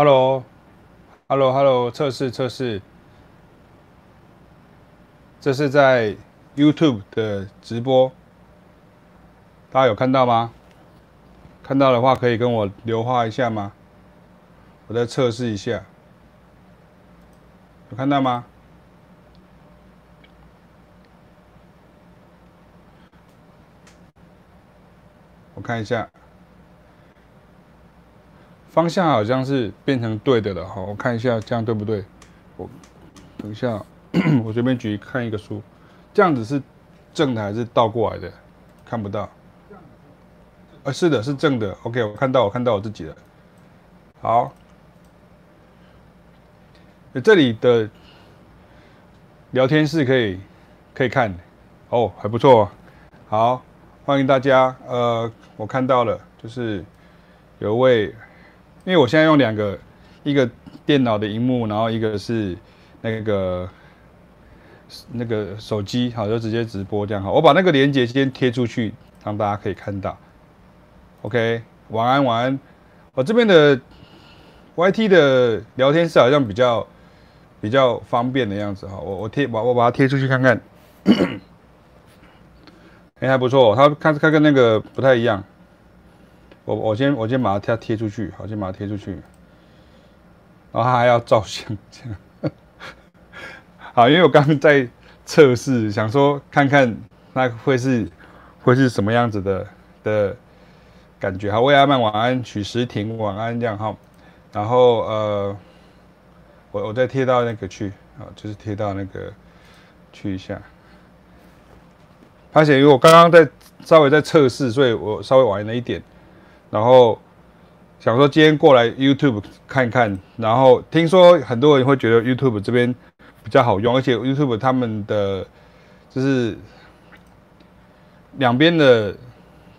Hello，Hello，Hello，测试测试，这是在 YouTube 的直播，大家有看到吗？看到的话可以跟我留话一下吗？我再测试一下，有看到吗？我看一下。方向好像是变成对的了，哈，我看一下这样对不对？我等一下，我随便举看一个书，这样子是正的还是倒过来的？看不到。啊，是的，是正的。OK，我看到，我看到我自己了。好，这里的聊天室可以可以看，哦，还不错。好，欢迎大家。呃，我看到了，就是有一位。因为我现在用两个，一个电脑的荧幕，然后一个是那个那个手机，好，就直接直播这样好。我把那个链接先贴出去，让大家可以看到。OK，晚安晚安。我这边的 YT 的聊天室好像比较比较方便的样子哈。我我贴把我把它贴出去看看。哎，还不错，它看看跟那个不太一样。我我先我先把它贴贴出去，好，先把它贴出去，然后他还要照相，这样，好，因为我刚刚在测试，想说看看那会是会是什么样子的的感觉，好，魏阿曼晚安，许时婷晚安，这样哈，然后呃，我我再贴到那个去，啊，就是贴到那个去一下，而且因为我刚刚在稍微在测试，所以我稍微晚了一点。然后想说今天过来 YouTube 看一看，然后听说很多人会觉得 YouTube 这边比较好用，而且 YouTube 他们的就是两边的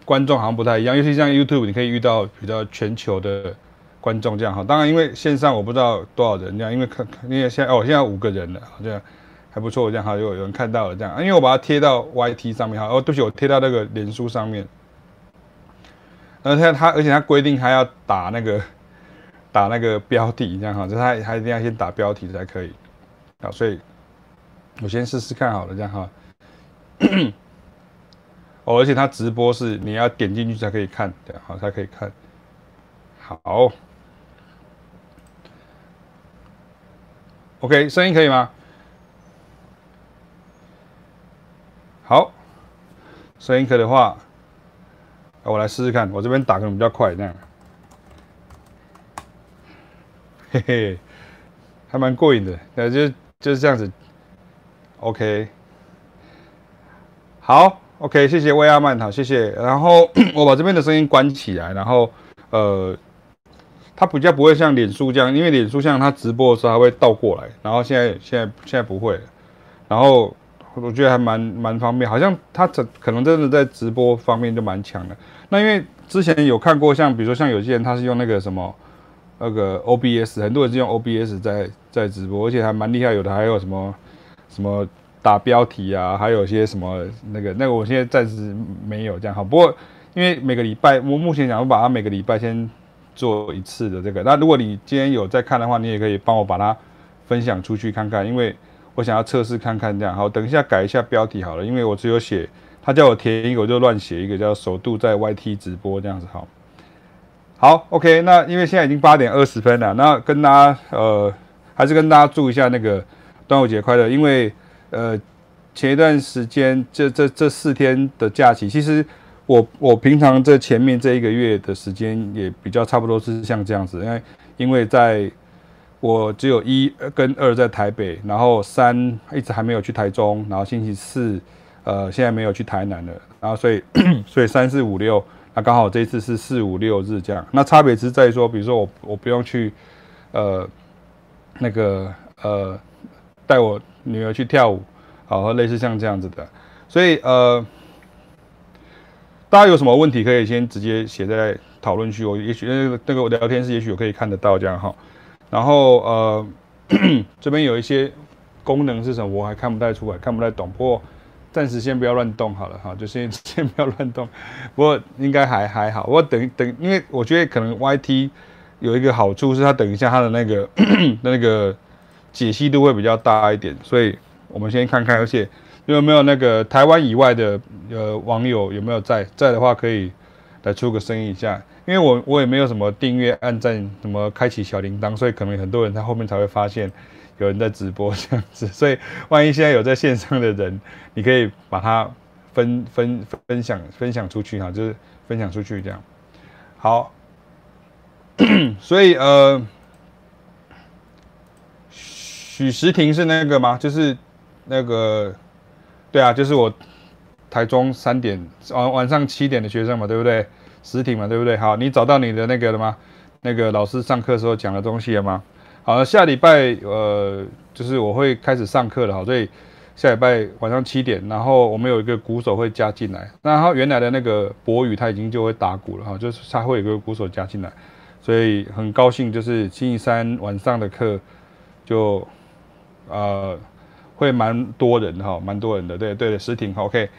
观众好像不太一样，尤其像 YouTube 你可以遇到比较全球的观众这样哈。当然因为线上我不知道多少人这样，因为看因为现在哦现在五个人了，好像还不错这样哈，有有人看到了这样，因为我把它贴到 YT 上面哈，哦对不起我贴到那个脸书上面。而且他，而且他规定还要打那个 打那个标题，这样哈，就他还一定要先打标题才可以。好，所以我先试试看好了，这样哈。哦，而且他直播是你要点进去才可以看，这样好才可以看。好，OK，声音可以吗？好，声音可以的话。我来试试看，我这边打可能比较快，这样，嘿嘿，还蛮过瘾的，那就就是这样子，OK，好，OK，谢谢威亚曼，好，谢谢。然后 我把这边的声音关起来，然后呃，它比较不会像脸书这样，因为脸书像它直播的时候它会倒过来，然后现在现在现在不会了，然后。我觉得还蛮蛮方便，好像他这可能真的在直播方面就蛮强的。那因为之前有看过，像比如说像有些人他是用那个什么那个 OBS，很多人是用 OBS 在在直播，而且还蛮厉害。有的还有什么什么打标题啊，还有些什么那个那个，我现在暂时没有这样好。不过因为每个礼拜，我目前想要把它每个礼拜先做一次的这个。那如果你今天有在看的话，你也可以帮我把它分享出去看看，因为。我想要测试看看这样，好，等一下改一下标题好了，因为我只有写，他叫我填一个，我就乱写一个，叫首度在 YT 直播这样子，好，好，OK，那因为现在已经八点二十分了，那跟大家呃，还是跟大家祝一下那个端午节快乐，因为呃前一段时间这这这四天的假期，其实我我平常这前面这一个月的时间也比较差不多是像这样子，因为因为在。我只有一跟二在台北，然后三一直还没有去台中，然后星期四，呃，现在没有去台南了，然后所以 所以三四五六，那刚好这一次是四五六日这样，那差别是在于说，比如说我我不用去，呃，那个呃带我女儿去跳舞，好，类似像这样子的，所以呃，大家有什么问题可以先直接写在讨论区，我也许那个那个聊天室也许我可以看得到这样哈。然后呃，这边有一些功能是什么，我还看不太出来，看不太懂。不过暂时先不要乱动好了哈，就先先不要乱动。不过应该还还好。我等等，因为我觉得可能 YT 有一个好处是，它等一下它的那个 那个解析度会比较大一点，所以我们先看看，而且有没有那个台湾以外的呃网友有没有在在的话，可以来出个声音一下，因为我我也没有什么订阅、按赞、什么开启小铃铛，所以可能很多人在后面才会发现有人在直播这样子，所以万一现在有在线上的人，你可以把它分分分享分享出去哈，就是分享出去这样，好。所以呃，许时婷是那个吗？就是那个，对啊，就是我台中三点晚晚上七点的学生嘛，对不对？时婷嘛，对不对？好，你找到你的那个了吗？那个老师上课时候讲的东西了吗？好，下礼拜呃，就是我会开始上课了，好，所以下礼拜晚上七点，然后我们有一个鼓手会加进来，然后原来的那个博宇他已经就会打鼓了哈，就是他会有个鼓手加进来。所以很高兴，就是星期三晚上的课，就呃会蛮多人哈，蛮多人的，对对的，实挺 OK。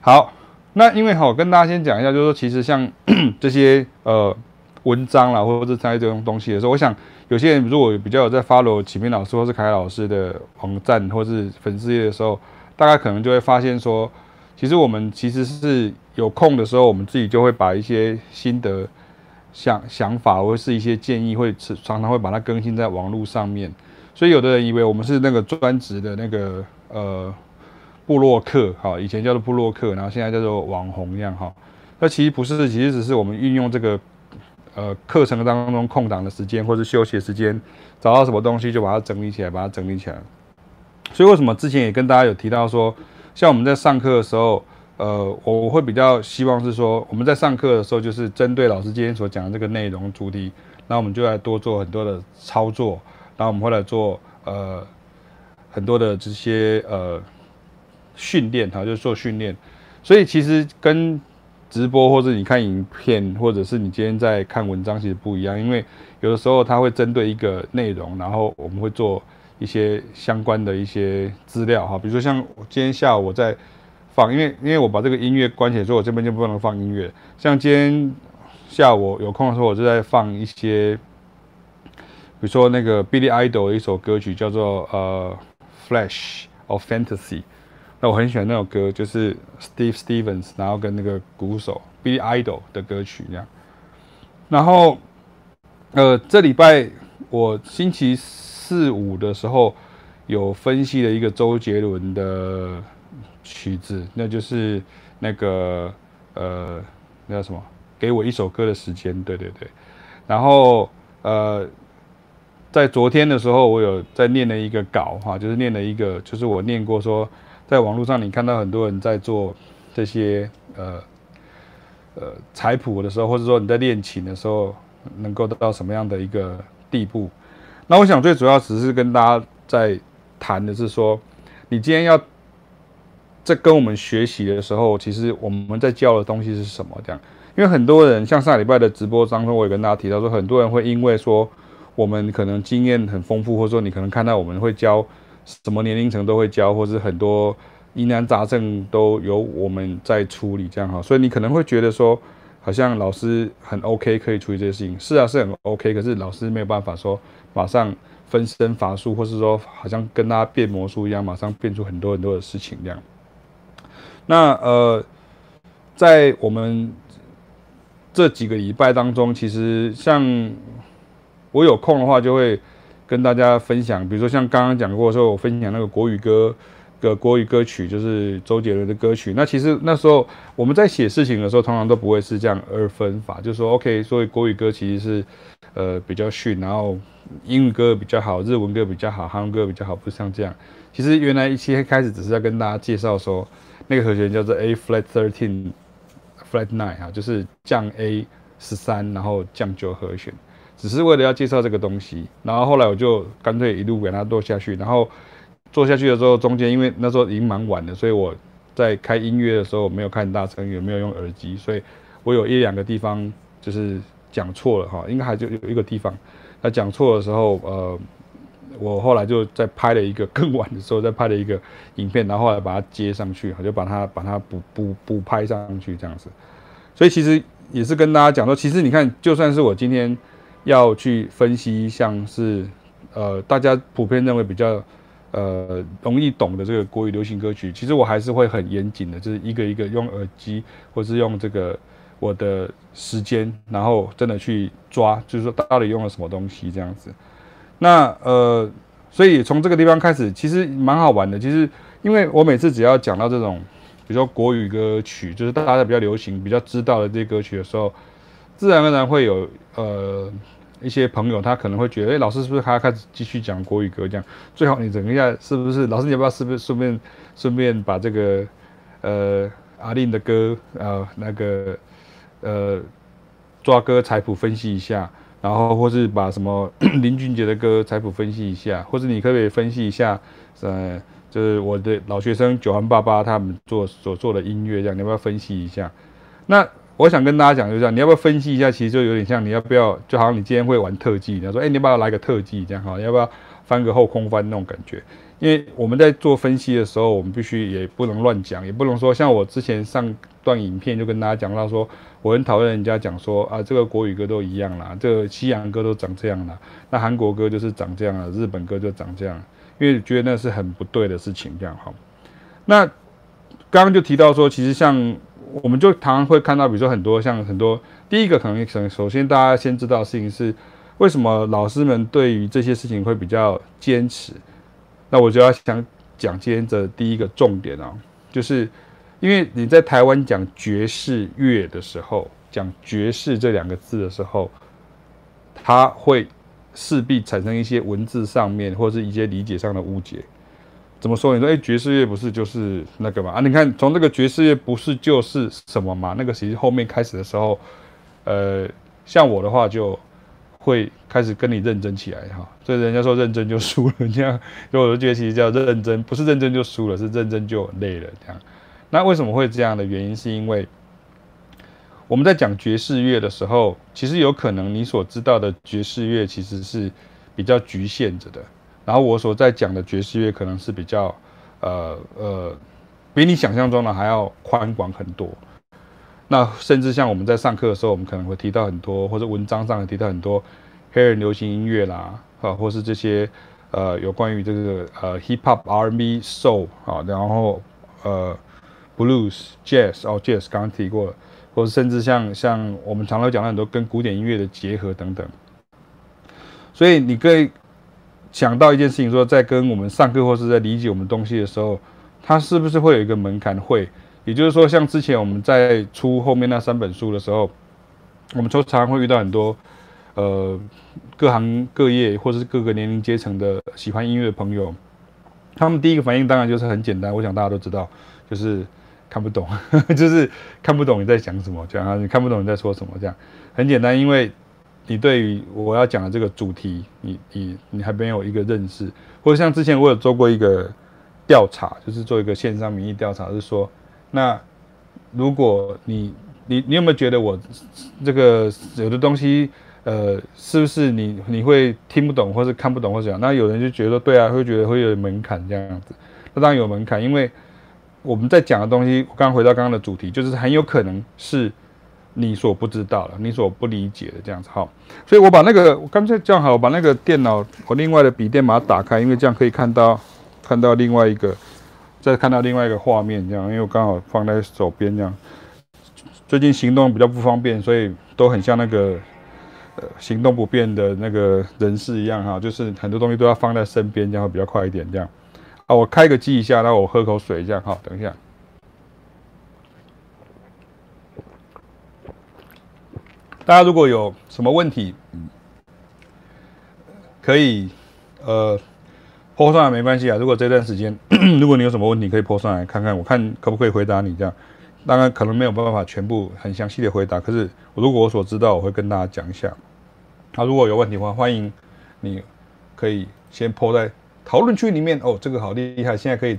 好，那因为哈，我跟大家先讲一下，就是说其实像 这些呃文章啦，或者是在这种东西的时候，我想有些人如果比较有在 follow 启明老师或是凯老师的网站或是粉丝页的时候，大家可能就会发现说，其实我们其实是有空的时候，我们自己就会把一些心得。想想法或是一些建议，会常常会把它更新在网络上面，所以有的人以为我们是那个专职的那个呃布洛克，哈，以前叫做布洛克，然后现在叫做网红一样，哈，那其实不是，其实只是我们运用这个呃课程当中空档的时间或者休息的时间，找到什么东西就把它整理起来，把它整理起来。所以为什么之前也跟大家有提到说，像我们在上课的时候。呃，我会比较希望是说，我们在上课的时候，就是针对老师今天所讲的这个内容主题，那我们就来多做很多的操作，然后我们会来做呃很多的这些呃训练哈，就是做训练。所以其实跟直播或者你看影片，或者是你今天在看文章，其实不一样，因为有的时候它会针对一个内容，然后我们会做一些相关的一些资料哈，比如说像今天下午我在。放，因为因为我把这个音乐关起来，所以我这边就不能放音乐。像今天下午有空的时候，我就在放一些，比如说那个 Billy Idol 的一首歌曲，叫做呃《Flash of Fantasy》。那我很喜欢那首歌，就是 Steve Stevens，然后跟那个鼓手 Billy Idol 的歌曲那样。然后呃，这礼拜我星期四五的时候有分析了一个周杰伦的。曲子，那就是那个呃，那叫什么？给我一首歌的时间，对对对。然后呃，在昨天的时候，我有在念了一个稿哈，就是念了一个，就是我念过说，在网络上你看到很多人在做这些呃呃彩谱的时候，或者说你在练琴的时候，能够得到什么样的一个地步？那我想最主要只是跟大家在谈的是说，你今天要。在跟我们学习的时候，其实我们在教的东西是什么？这样，因为很多人像上礼拜的直播当中，我也跟大家提到说，很多人会因为说我们可能经验很丰富，或者说你可能看到我们会教什么年龄层都会教，或是很多疑难杂症都由我们在处理，这样哈，所以你可能会觉得说，好像老师很 OK 可以处理这些事情，是啊，是很 OK，可是老师没有办法说马上分身乏术，或是说好像跟他变魔术一样，马上变出很多很多的事情这样。那呃，在我们这几个礼拜当中，其实像我有空的话，就会跟大家分享，比如说像刚刚讲过说，我分享那个国语歌的国语歌曲，就是周杰伦的歌曲。那其实那时候我们在写事情的时候，通常都不会是这样二分法，就是说 OK，所以国语歌其实是呃比较逊，然后英语歌比较好，日文歌比较好，韩文歌比较好，不是像这样。其实原来一期开始只是在跟大家介绍说。那个和弦叫做 A flat thirteen flat nine 啊，就是降 A 十三，然后降九和弦，只是为了要介绍这个东西。然后后来我就干脆一路给它做下去。然后做下去的时候，中间因为那时候已经蛮晚了，所以我在开音乐的时候没有开大声，也没有用耳机，所以我有一两个地方就是讲错了哈，应该还就有一个地方，那讲错的时候，呃。我后来就再拍了一个更晚的时候，再拍了一个影片，然后后来把它接上去，我就把它把它补补补拍上去这样子。所以其实也是跟大家讲说，其实你看，就算是我今天要去分析，像是呃大家普遍认为比较呃容易懂的这个国语流行歌曲，其实我还是会很严谨的，就是一个一个用耳机或是用这个我的时间，然后真的去抓，就是说到底用了什么东西这样子。那呃，所以从这个地方开始，其实蛮好玩的。其实因为我每次只要讲到这种，比如说国语歌曲，就是大家比较流行、比较知道的这些歌曲的时候，自然而然会有呃。一些朋友他可能会觉得，哎、老师是不是还要开始继续讲国语歌？这样最好你整一下，是不是？老师你要不要是不是顺便顺便把这个呃阿令的歌呃那个呃抓歌采谱分析一下，然后或是把什么 林俊杰的歌采谱分析一下，或者你可不可以分析一下？呃，就是我的老学生九环爸爸他们做所做的音乐，这样你要不要分析一下？那。我想跟大家讲，就是这样，你要不要分析一下？其实就有点像，你要不要就好像你今天会玩特技，你要说，哎、你要不要来个特技？这样好，你要不要翻个后空翻那种感觉？因为我们在做分析的时候，我们必须也不能乱讲，也不能说像我之前上段影片就跟大家讲到说，我很讨厌人家讲说啊，这个国语歌都一样啦，这个西洋歌都长这样啦，那韩国歌就是长这样了，日本歌就长这样，因为觉得那是很不对的事情，这样好。那刚刚就提到说，其实像。我们就常常会看到，比如说很多像很多，第一个可能首先大家先知道的事情是，为什么老师们对于这些事情会比较坚持？那我就要想讲今天的第一个重点啊，就是因为你在台湾讲爵士乐的时候，讲爵士这两个字的时候，它会势必产生一些文字上面或是一些理解上的误解。怎么说？你说，哎，爵士乐不是就是那个嘛？啊，你看，从这个爵士乐不是就是什么嘛？那个其实后面开始的时候，呃，像我的话就会开始跟你认真起来哈。所以人家说认真就输了，这样，所以我就觉得其实叫认真，不是认真就输了，是认真就累了这样。那为什么会这样的原因？是因为我们在讲爵士乐的时候，其实有可能你所知道的爵士乐其实是比较局限着的。然后我所在讲的爵士乐可能是比较，呃呃，比你想象中的还要宽广很多。那甚至像我们在上课的时候，我们可能会提到很多，或者文章上会提到很多黑人流行音乐啦，啊，或是这些呃有关于这个呃 hip hop、R&B、soul 啊，然后呃 blues、jazz 哦 jazz 刚刚提过了，或者甚至像像我们常常讲到很多跟古典音乐的结合等等。所以你可以。想到一件事情，说在跟我们上课或是在理解我们东西的时候，它是不是会有一个门槛？会，也就是说，像之前我们在出后面那三本书的时候，我们常常会遇到很多呃各行各业或是各个年龄阶层的喜欢音乐的朋友，他们第一个反应当然就是很简单，我想大家都知道，就是看不懂，就是看不懂你在讲什么，这样啊，你看不懂你在说什么，这样很简单，因为。你对于我要讲的这个主题，你你你还没有一个认识，或者像之前我有做过一个调查，就是做一个线上民意调查，是说，那如果你你你有没有觉得我这个有的东西，呃，是不是你你会听不懂，或是看不懂，或者怎样？那有人就觉得，对啊，会觉得会有门槛这样子。那当然有门槛，因为我们在讲的东西，刚回到刚刚的主题，就是很有可能是。你所不知道的，你所不理解的这样子哈，所以我把那个我刚才这样好，我把那个电脑我另外的笔电把它打开，因为这样可以看到看到另外一个，再看到另外一个画面这样，因为我刚好放在手边这样。最近行动比较不方便，所以都很像那个呃行动不便的那个人士一样哈，就是很多东西都要放在身边，这样会比较快一点这样。啊，我开个机一下，那我喝口水这样好，等一下。大家如果有什么问题，可以呃 po 上来没关系啊。如果这段时间，如果你有什么问题，可以 po 上来看看，我看可不可以回答你这样。当然可能没有办法全部很详细的回答，可是如果我所知道，我会跟大家讲一下。那如果有问题的话，欢迎你可以先 po 在讨论区里面哦。这个好厉害，现在可以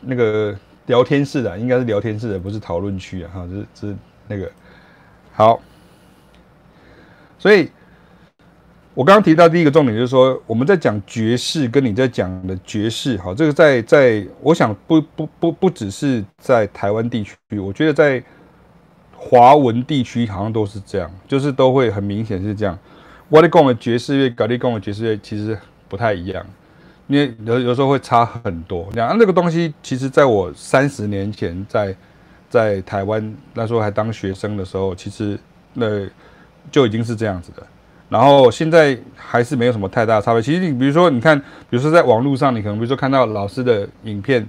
那个聊天室的，应该是聊天室的，不是讨论区啊。哈，这是这是那个好。所以，我刚刚提到第一个重点就是说，我们在讲爵士，跟你在讲的爵士，好，这个在在，我想不不不不只是在台湾地区，我觉得在华文地区好像都是这样，就是都会很明显是这样。我在讲的爵士乐，搞你讲的爵士乐其实不太一样，因为有有时候会差很多。然后那个东西，其实在我三十年前在在台湾那时候还当学生的时候，其实那就已经是这样子的。然后现在还是没有什么太大的差别。其实你比如说，你看，比如说在网络上，你可能比如说看到老师的影片，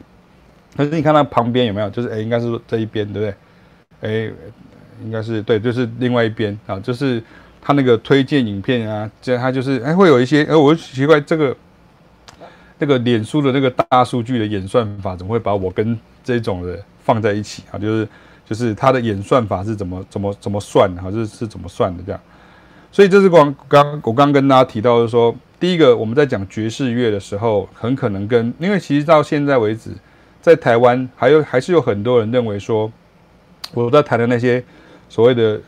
可是你看到旁边有没有？就是哎，应该是说这一边，对不对？哎，应该是对，就是另外一边啊，就是他那个推荐影片啊，这他就是哎会有一些，哎，我就奇怪这个那个脸书的那个大数据的演算法，怎么会把我跟这种的放在一起啊？就是就是他的演算法是怎么怎么怎么算的？哈，是是怎么算的这样？所以这是刚刚我刚跟大家提到的说，第一个我们在讲爵士乐的时候，很可能跟因为其实到现在为止，在台湾还有还是有很多人认为说，我在弹的那些所谓的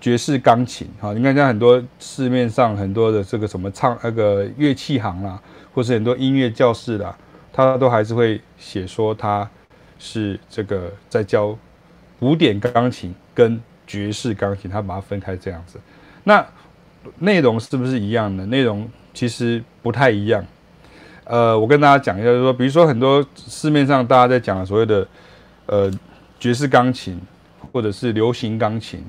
爵士钢琴，哈，你看像很多市面上很多的这个什么唱那个乐器行啦，或是很多音乐教室啦，他都还是会写说他是这个在教古典钢琴跟爵士钢琴，他把它分开这样子，那。内容是不是一样的？内容其实不太一样。呃，我跟大家讲一下，就是说，比如说很多市面上大家在讲的所谓的呃爵士钢琴或者是流行钢琴，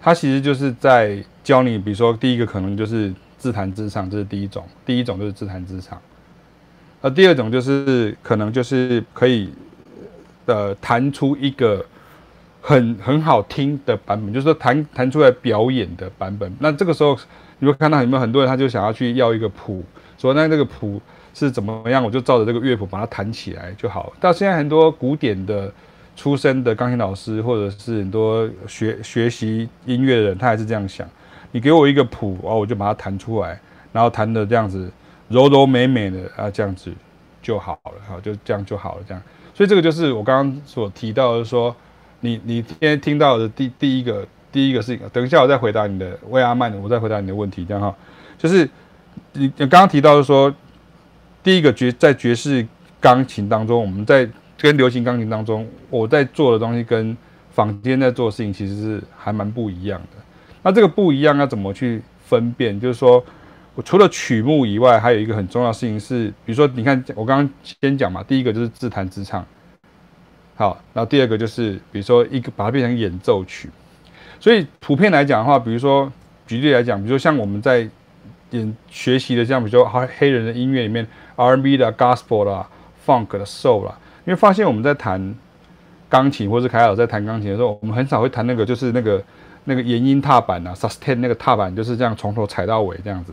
它其实就是在教你，比如说第一个可能就是自弹自唱，这是第一种，第一种就是自弹自唱。那第二种就是可能就是可以呃弹出一个。很很好听的版本，就是说弹弹出来表演的版本。那这个时候你会看到有没有很多人，他就想要去要一个谱，说那这个谱是怎么样，我就照着这个乐谱把它弹起来就好。到现在很多古典的出身的钢琴老师，或者是很多学学习音乐的人，他还是这样想：你给我一个谱，然后我就把它弹出来，然后弹的这样子柔柔美美的啊，这样子就好了，好，就这样就好了，这样。所以这个就是我刚刚所提到的说。你你今天听到的第第一个第一个事情，等一下我再回答你的威阿曼的，我再回答你的问题，这样哈，就是你你刚刚提到说，第一个爵在爵士钢琴当中，我们在跟流行钢琴当中，我在做的东西跟坊间在做的事情其实是还蛮不一样的。那这个不一样要怎么去分辨？就是说我除了曲目以外，还有一个很重要的事情是，比如说你看我刚刚先讲嘛，第一个就是自弹自唱。好，然后第二个就是，比如说一个把它变成演奏曲，所以普遍来讲的话，比如说举例来讲，比如说像我们在演学习的，像比如说黑黑人的音乐里面，R&B 的、Gospel 啦、Funk 的、Soul 啦，因为发现我们在弹钢琴或者凯尔在弹钢琴的时候，我们很少会弹那个就是那个那个延音踏板啊，Sustain 那个踏板就是这样从头踩到尾这样子。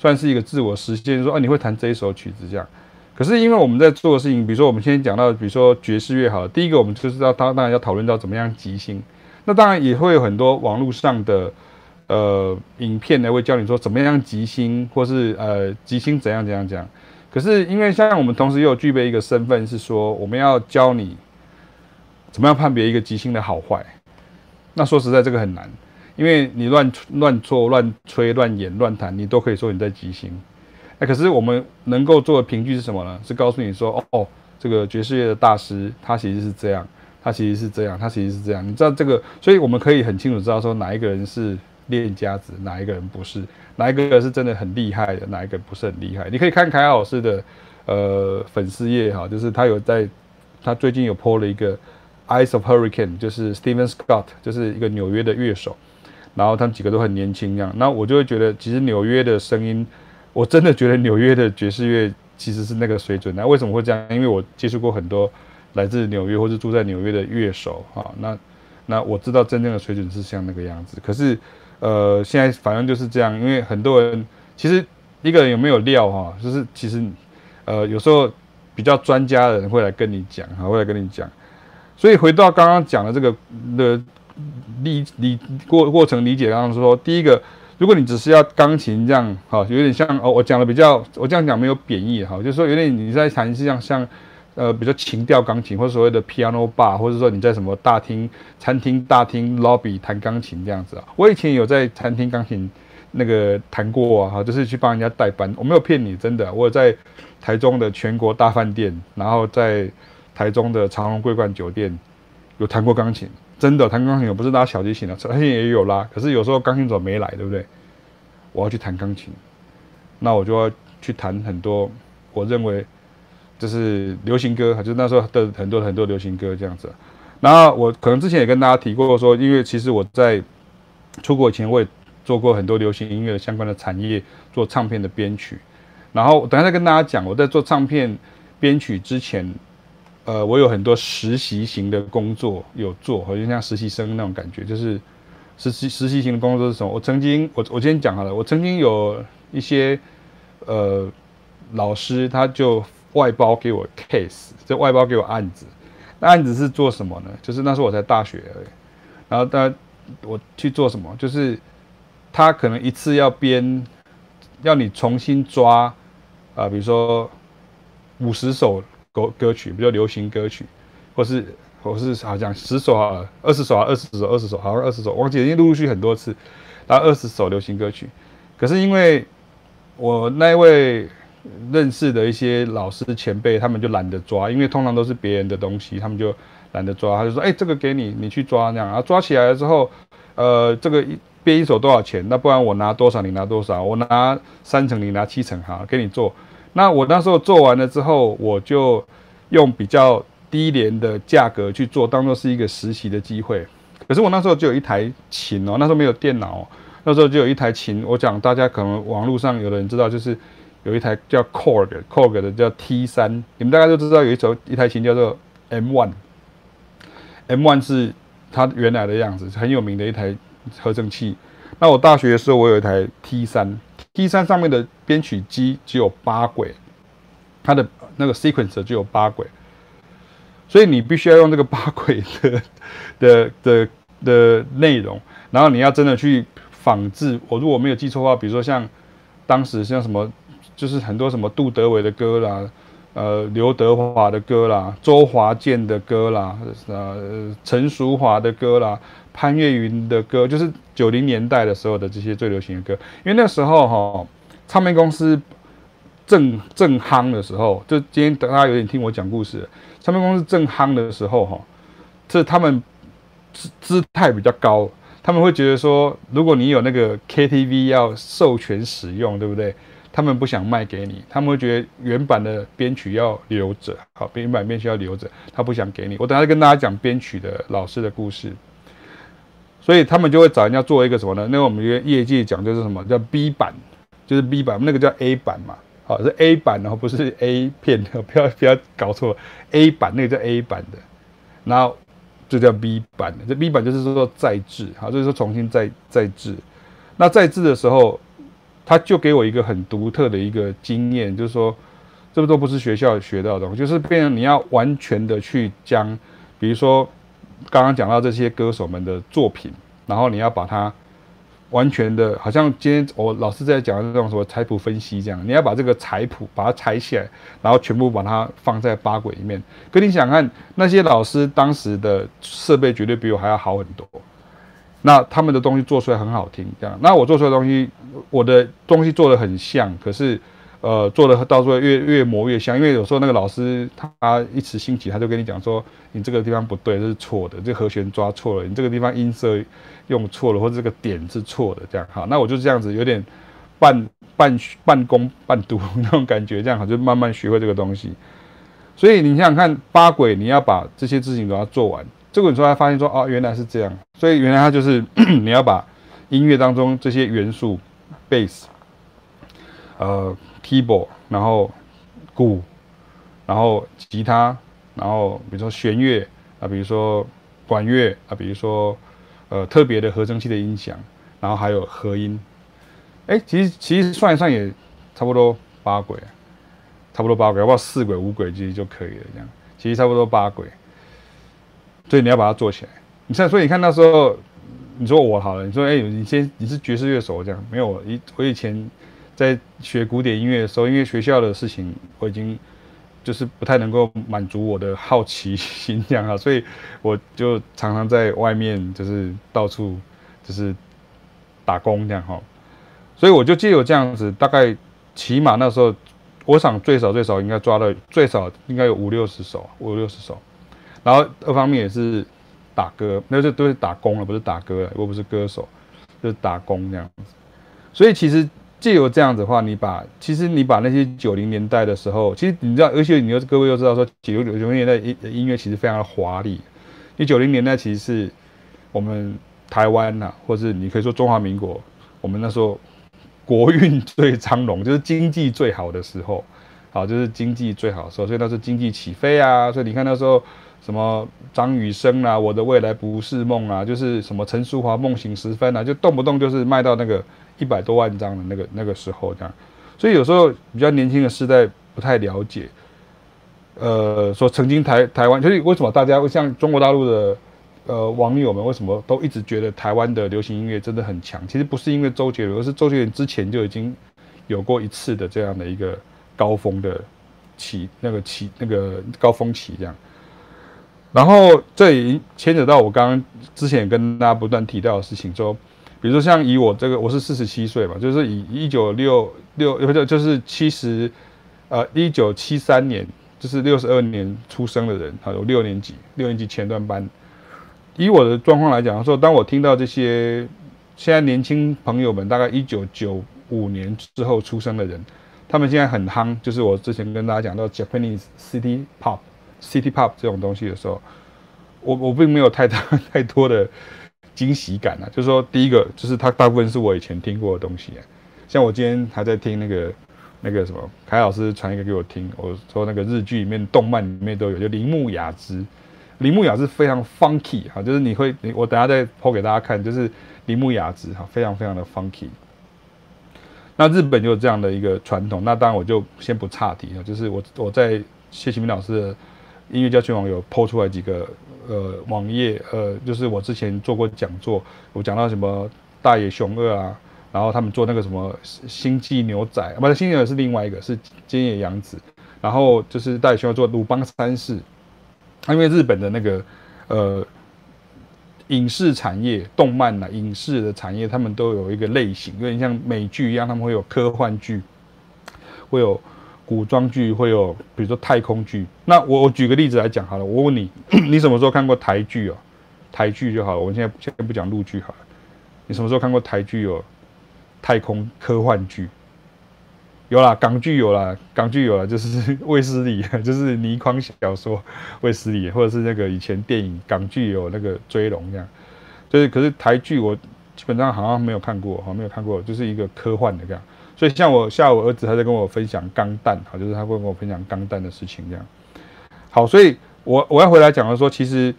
算是一个自我实现，说，啊，你会弹这一首曲子这样。可是因为我们在做的事情，比如说我们先讲到，比如说爵士乐好，第一个我们就是要，当当然要讨论到怎么样即兴。那当然也会有很多网络上的呃影片呢，会教你说怎么样即兴，或是呃即兴怎样怎样怎样。可是因为像我们同时又具备一个身份，是说我们要教你怎么样判别一个即兴的好坏。那说实在，这个很难。因为你乱乱做、乱吹、乱演、乱弹，你都可以说你在即兴。那可是我们能够做的凭据是什么呢？是告诉你说，哦，这个爵士乐的大师他其实是这样，他其实是这样，他其实是这样。你知道这个，所以我们可以很清楚知道说哪一个人是练家子，哪一个人不是，哪一个是真的很厉害的，哪一个不是很厉害。你可以看凯尔老师的呃粉丝页哈，就是他有在，他最近有 po 了一个 Eyes of Hurricane，就是 Steven Scott，就是一个纽约的乐手。然后他们几个都很年轻，这样，那我就会觉得，其实纽约的声音，我真的觉得纽约的爵士乐其实是那个水准。那为什么会这样？因为我接触过很多来自纽约或者住在纽约的乐手啊，那那我知道真正的水准是像那个样子。可是，呃，现在反正就是这样，因为很多人其实一个人有没有料哈，就是其实呃有时候比较专家的人会来跟你讲哈，会来跟你讲。所以回到刚刚讲的这个的。理理过过程理解，刚刚说，第一个如果你只是要钢琴这样，哈，有点像哦，我讲的比较，我这样讲没有贬义哈，就是说有点你在弹是像像，呃，比较情调钢琴，或者所谓的 piano bar，或者说你在什么大厅、餐厅大厅 lobby 弹钢琴这样子啊。我以前有在餐厅钢琴那个弹过啊，哈，就是去帮人家代班，我没有骗你，真的，我有在台中的全国大饭店，然后在台中的长荣桂冠酒店有弹过钢琴。真的弹钢琴，我不是拉小提琴的，小提琴也有拉。可是有时候钢琴手没来，对不对？我要去弹钢琴，那我就要去弹很多我认为就是流行歌，就是那时候的很多很多流行歌这样子。然后我可能之前也跟大家提过说，因为其实我在出国以前，我也做过很多流行音乐相关的产业，做唱片的编曲。然后等下再跟大家讲，我在做唱片编曲之前。呃，我有很多实习型的工作有做，好像像实习生那种感觉，就是实习实习型的工作是什么？我曾经，我我今天讲好了，我曾经有一些呃老师，他就外包给我 case，就外包给我案子。那案子是做什么呢？就是那时候我在大学而已，然后他我去做什么？就是他可能一次要编，要你重新抓啊，比如说五十首。歌歌曲比较流行歌曲，或是或是好像十首啊，二十首啊，二十首，二十首，好像二十首，忘记了，因为陆陆续很多次，然后二十首流行歌曲。可是因为我那位认识的一些老师前辈，他们就懒得抓，因为通常都是别人的东西，他们就懒得抓。他就说：“哎，这个给你，你去抓。”那样，然后抓起来了之后，呃，这个一编一首多少钱？那不然我拿多少，你拿多少？我拿三成，你拿七成，好，给你做。那我那时候做完了之后，我就用比较低廉的价格去做，当做是一个实习的机会。可是我那时候就有一台琴哦，那时候没有电脑哦，那时候就有一台琴。我讲大家可能网络上有的人知道，就是有一台叫 Korg，Korg 的叫 T 三，你们大概都知道有一首一台琴叫做 M One，M One 是它原来的样子，很有名的一台合成器。那我大学的时候，我有一台 T 三。T 三上面的编曲机只有八轨，它的那个 sequencer 只有八轨，所以你必须要用这个八轨的 的的的内容，然后你要真的去仿制。我如果没有记错的话，比如说像当时像什么，就是很多什么杜德伟的歌啦，呃，刘德华的歌啦，周华健的歌啦，呃，陈淑樺的歌啦。潘越云的歌，就是九零年代的时候的这些最流行的歌，因为那时候哈，唱片公司正正夯的时候，就今天大家有点听我讲故事，唱片公司正夯的时候哈，这他们姿姿态比较高，他们会觉得说，如果你有那个 KTV 要授权使用，对不对？他们不想卖给你，他们会觉得原版的编曲要留着，好，原版编曲要留着，他不想给你。我等下跟大家讲编曲的老师的故事。所以他们就会找人家做一个什么呢？那我们业业界讲就是什么叫 B 版，就是 B 版，那个叫 A 版嘛，好，是 A 版，然后不是 A 片，不要不要搞错，A 版那个叫 A 版的，然后就叫 B 版的，这 B 版就是说再制，好，就是说重新再再制。那再制的时候，他就给我一个很独特的一个经验，就是说，这个都不是学校学到的，就是变成你要完全的去将，比如说。刚刚讲到这些歌手们的作品，然后你要把它完全的，好像今天我老师在讲的这种什么采谱分析这样，你要把这个采谱把它拆起来，然后全部把它放在八轨里面。可你想看那些老师当时的设备绝对比我还要好很多，那他们的东西做出来很好听，这样。那我做出来的东西，我的东西做得很像，可是。呃，做的到时候越越磨越像，因为有时候那个老师他一时兴起，他就跟你讲说，你这个地方不对，这是错的，这和弦抓错了，你这个地方音色用错了，或者这个点是错的，这样好，那我就这样子有点半半半工半读那种感觉，这样好，就慢慢学会这个东西。所以你想想看，八轨你要把这些事情都要做完，这个你说他发现说，哦，原来是这样，所以原来他就是你要把音乐当中这些元素，bass，呃。keyboard，然后鼓，然后吉他，然后比如说弦乐啊，比如说管乐啊，比如说呃特别的合成器的音响，然后还有合音。哎，其实其实算一算也差不多八轨，差不多八轨，要不要四轨五轨其实就可以了。这样其实差不多八轨，所以你要把它做起来。你像，所以你看那时候你说我好了，你说哎、你先你是爵士乐手这样，没有我以我以前在学古典音乐的时候，因为学校的事情，我已经 就是不太能够满足我的好奇心这样哈，所以我就常常在外面就是到处就是打工这样哈，所以我就借由这样子，大概起码那时候，我想最少最少应该抓了最少应该有五六十首，五六十首，然后二方面也是。打歌，那就都是打工了，不是打歌了。我不是歌手，就是打工这样子。所以其实借由这样子的话，你把其实你把那些九零年代的时候，其实你知道，而且你又各位又知道说，九九零年代音音乐其实非常的华丽。因为九零年代其实是我们台湾呐、啊，或是你可以说中华民国，我们那时候国运最昌隆，就是经济最好的时候。好，就是经济最好的时候，所以那时候经济起飞啊。所以你看那时候。什么张雨生啊，我的未来不是梦啊，就是什么陈淑华梦醒时分啊，就动不动就是卖到那个一百多万张的那个那个时候这样，所以有时候比较年轻的世代不太了解，呃，说曾经台台湾，就是为什么大家会像中国大陆的呃网友们为什么都一直觉得台湾的流行音乐真的很强？其实不是因为周杰伦，而是周杰伦之前就已经有过一次的这样的一个高峰的起那个起那个高峰期这样。然后这已牵扯到我刚刚之前跟大家不断提到的事情，说，比如说像以我这个，我是四十七岁嘛，就是以一九六六，不是就是七十，呃，一九七三年，就是六十二年出生的人，还有六年级，六年级前段班。以我的状况来讲，说当我听到这些现在年轻朋友们，大概一九九五年之后出生的人，他们现在很夯，就是我之前跟大家讲到 Japanese City Pop。City Pop 这种东西的时候，我我并没有太大 太多的惊喜感啊。就是说，第一个就是它大部分是我以前听过的东西啊，像我今天还在听那个那个什么，凯老师传一个给我听，我说那个日剧里面、动漫里面都有，就铃木雅之，铃木雅之非常 funky 哈，就是你会你，我等下再 po 给大家看，就是铃木雅之哈，非常非常的 funky。那日本就有这样的一个传统，那当然我就先不岔题了，就是我我在谢启明老师的。音乐家全网有 po 出来几个呃网页，呃，就是我之前做过讲座，我讲到什么大野雄二啊，然后他们做那个什么星际牛仔，不是星际牛仔是另外一个，是菅野洋子，然后就是大野雄二做鲁邦三世，因为日本的那个呃影视产业、动漫啊、影视的产业，他们都有一个类型，有点像美剧一样，他们会有科幻剧，会有。古装剧会有，比如说太空剧。那我我举个例子来讲好了。我问你，你什么时候看过台剧哦？台剧就好了。我们现在先不讲陆剧好了。你什么时候看过台剧有太空科幻剧？有啦，港剧有啦，港剧有啦，就是 卫斯理，就是倪匡小说卫斯理，或者是那个以前电影港剧有那个追龙这样。就是可是台剧我基本上好像没有看过，哈，没有看过，就是一个科幻的这样。所以像我下午儿子还在跟我分享钢弹，好，就是他会跟我分享钢弹的事情这样。好，所以我我要回来讲的说，其实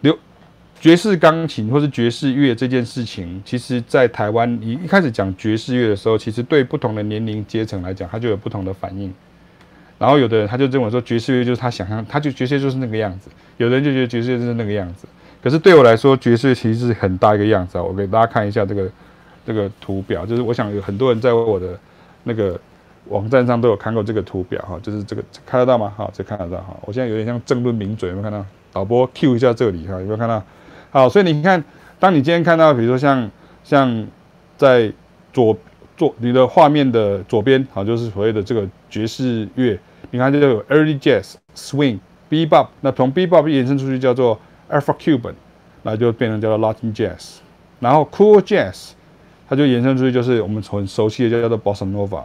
流爵士钢琴或是爵士乐这件事情，其实在台湾一一开始讲爵士乐的时候，其实对不同的年龄阶层来讲，他就有不同的反应。然后有的人他就认为说爵士乐就是他想象，他就爵士乐就是那个样子；有的人就觉得爵士乐就是那个样子。可是对我来说，爵士乐其实是很大一个样子啊。我给大家看一下这个。这个图表就是，我想有很多人在我的那个网站上都有看过这个图表哈，就是这个看得到吗？好，这看得到哈。我现在有点像争论名嘴，有没有看到？导播 Q 一下这里哈，有没有看到？好，所以你看，当你今天看到，比如说像像在左左你的画面的左边，好，就是所谓的这个爵士乐，你看这就有 Early Jazz、Swing、Bebop，那从 Bebop 延伸出去叫做 Afro-Cuban，那就变成叫做 Latin Jazz，然后 Cool Jazz。它就延伸出去，就是我们很熟悉的叫叫做 Bossa Nova，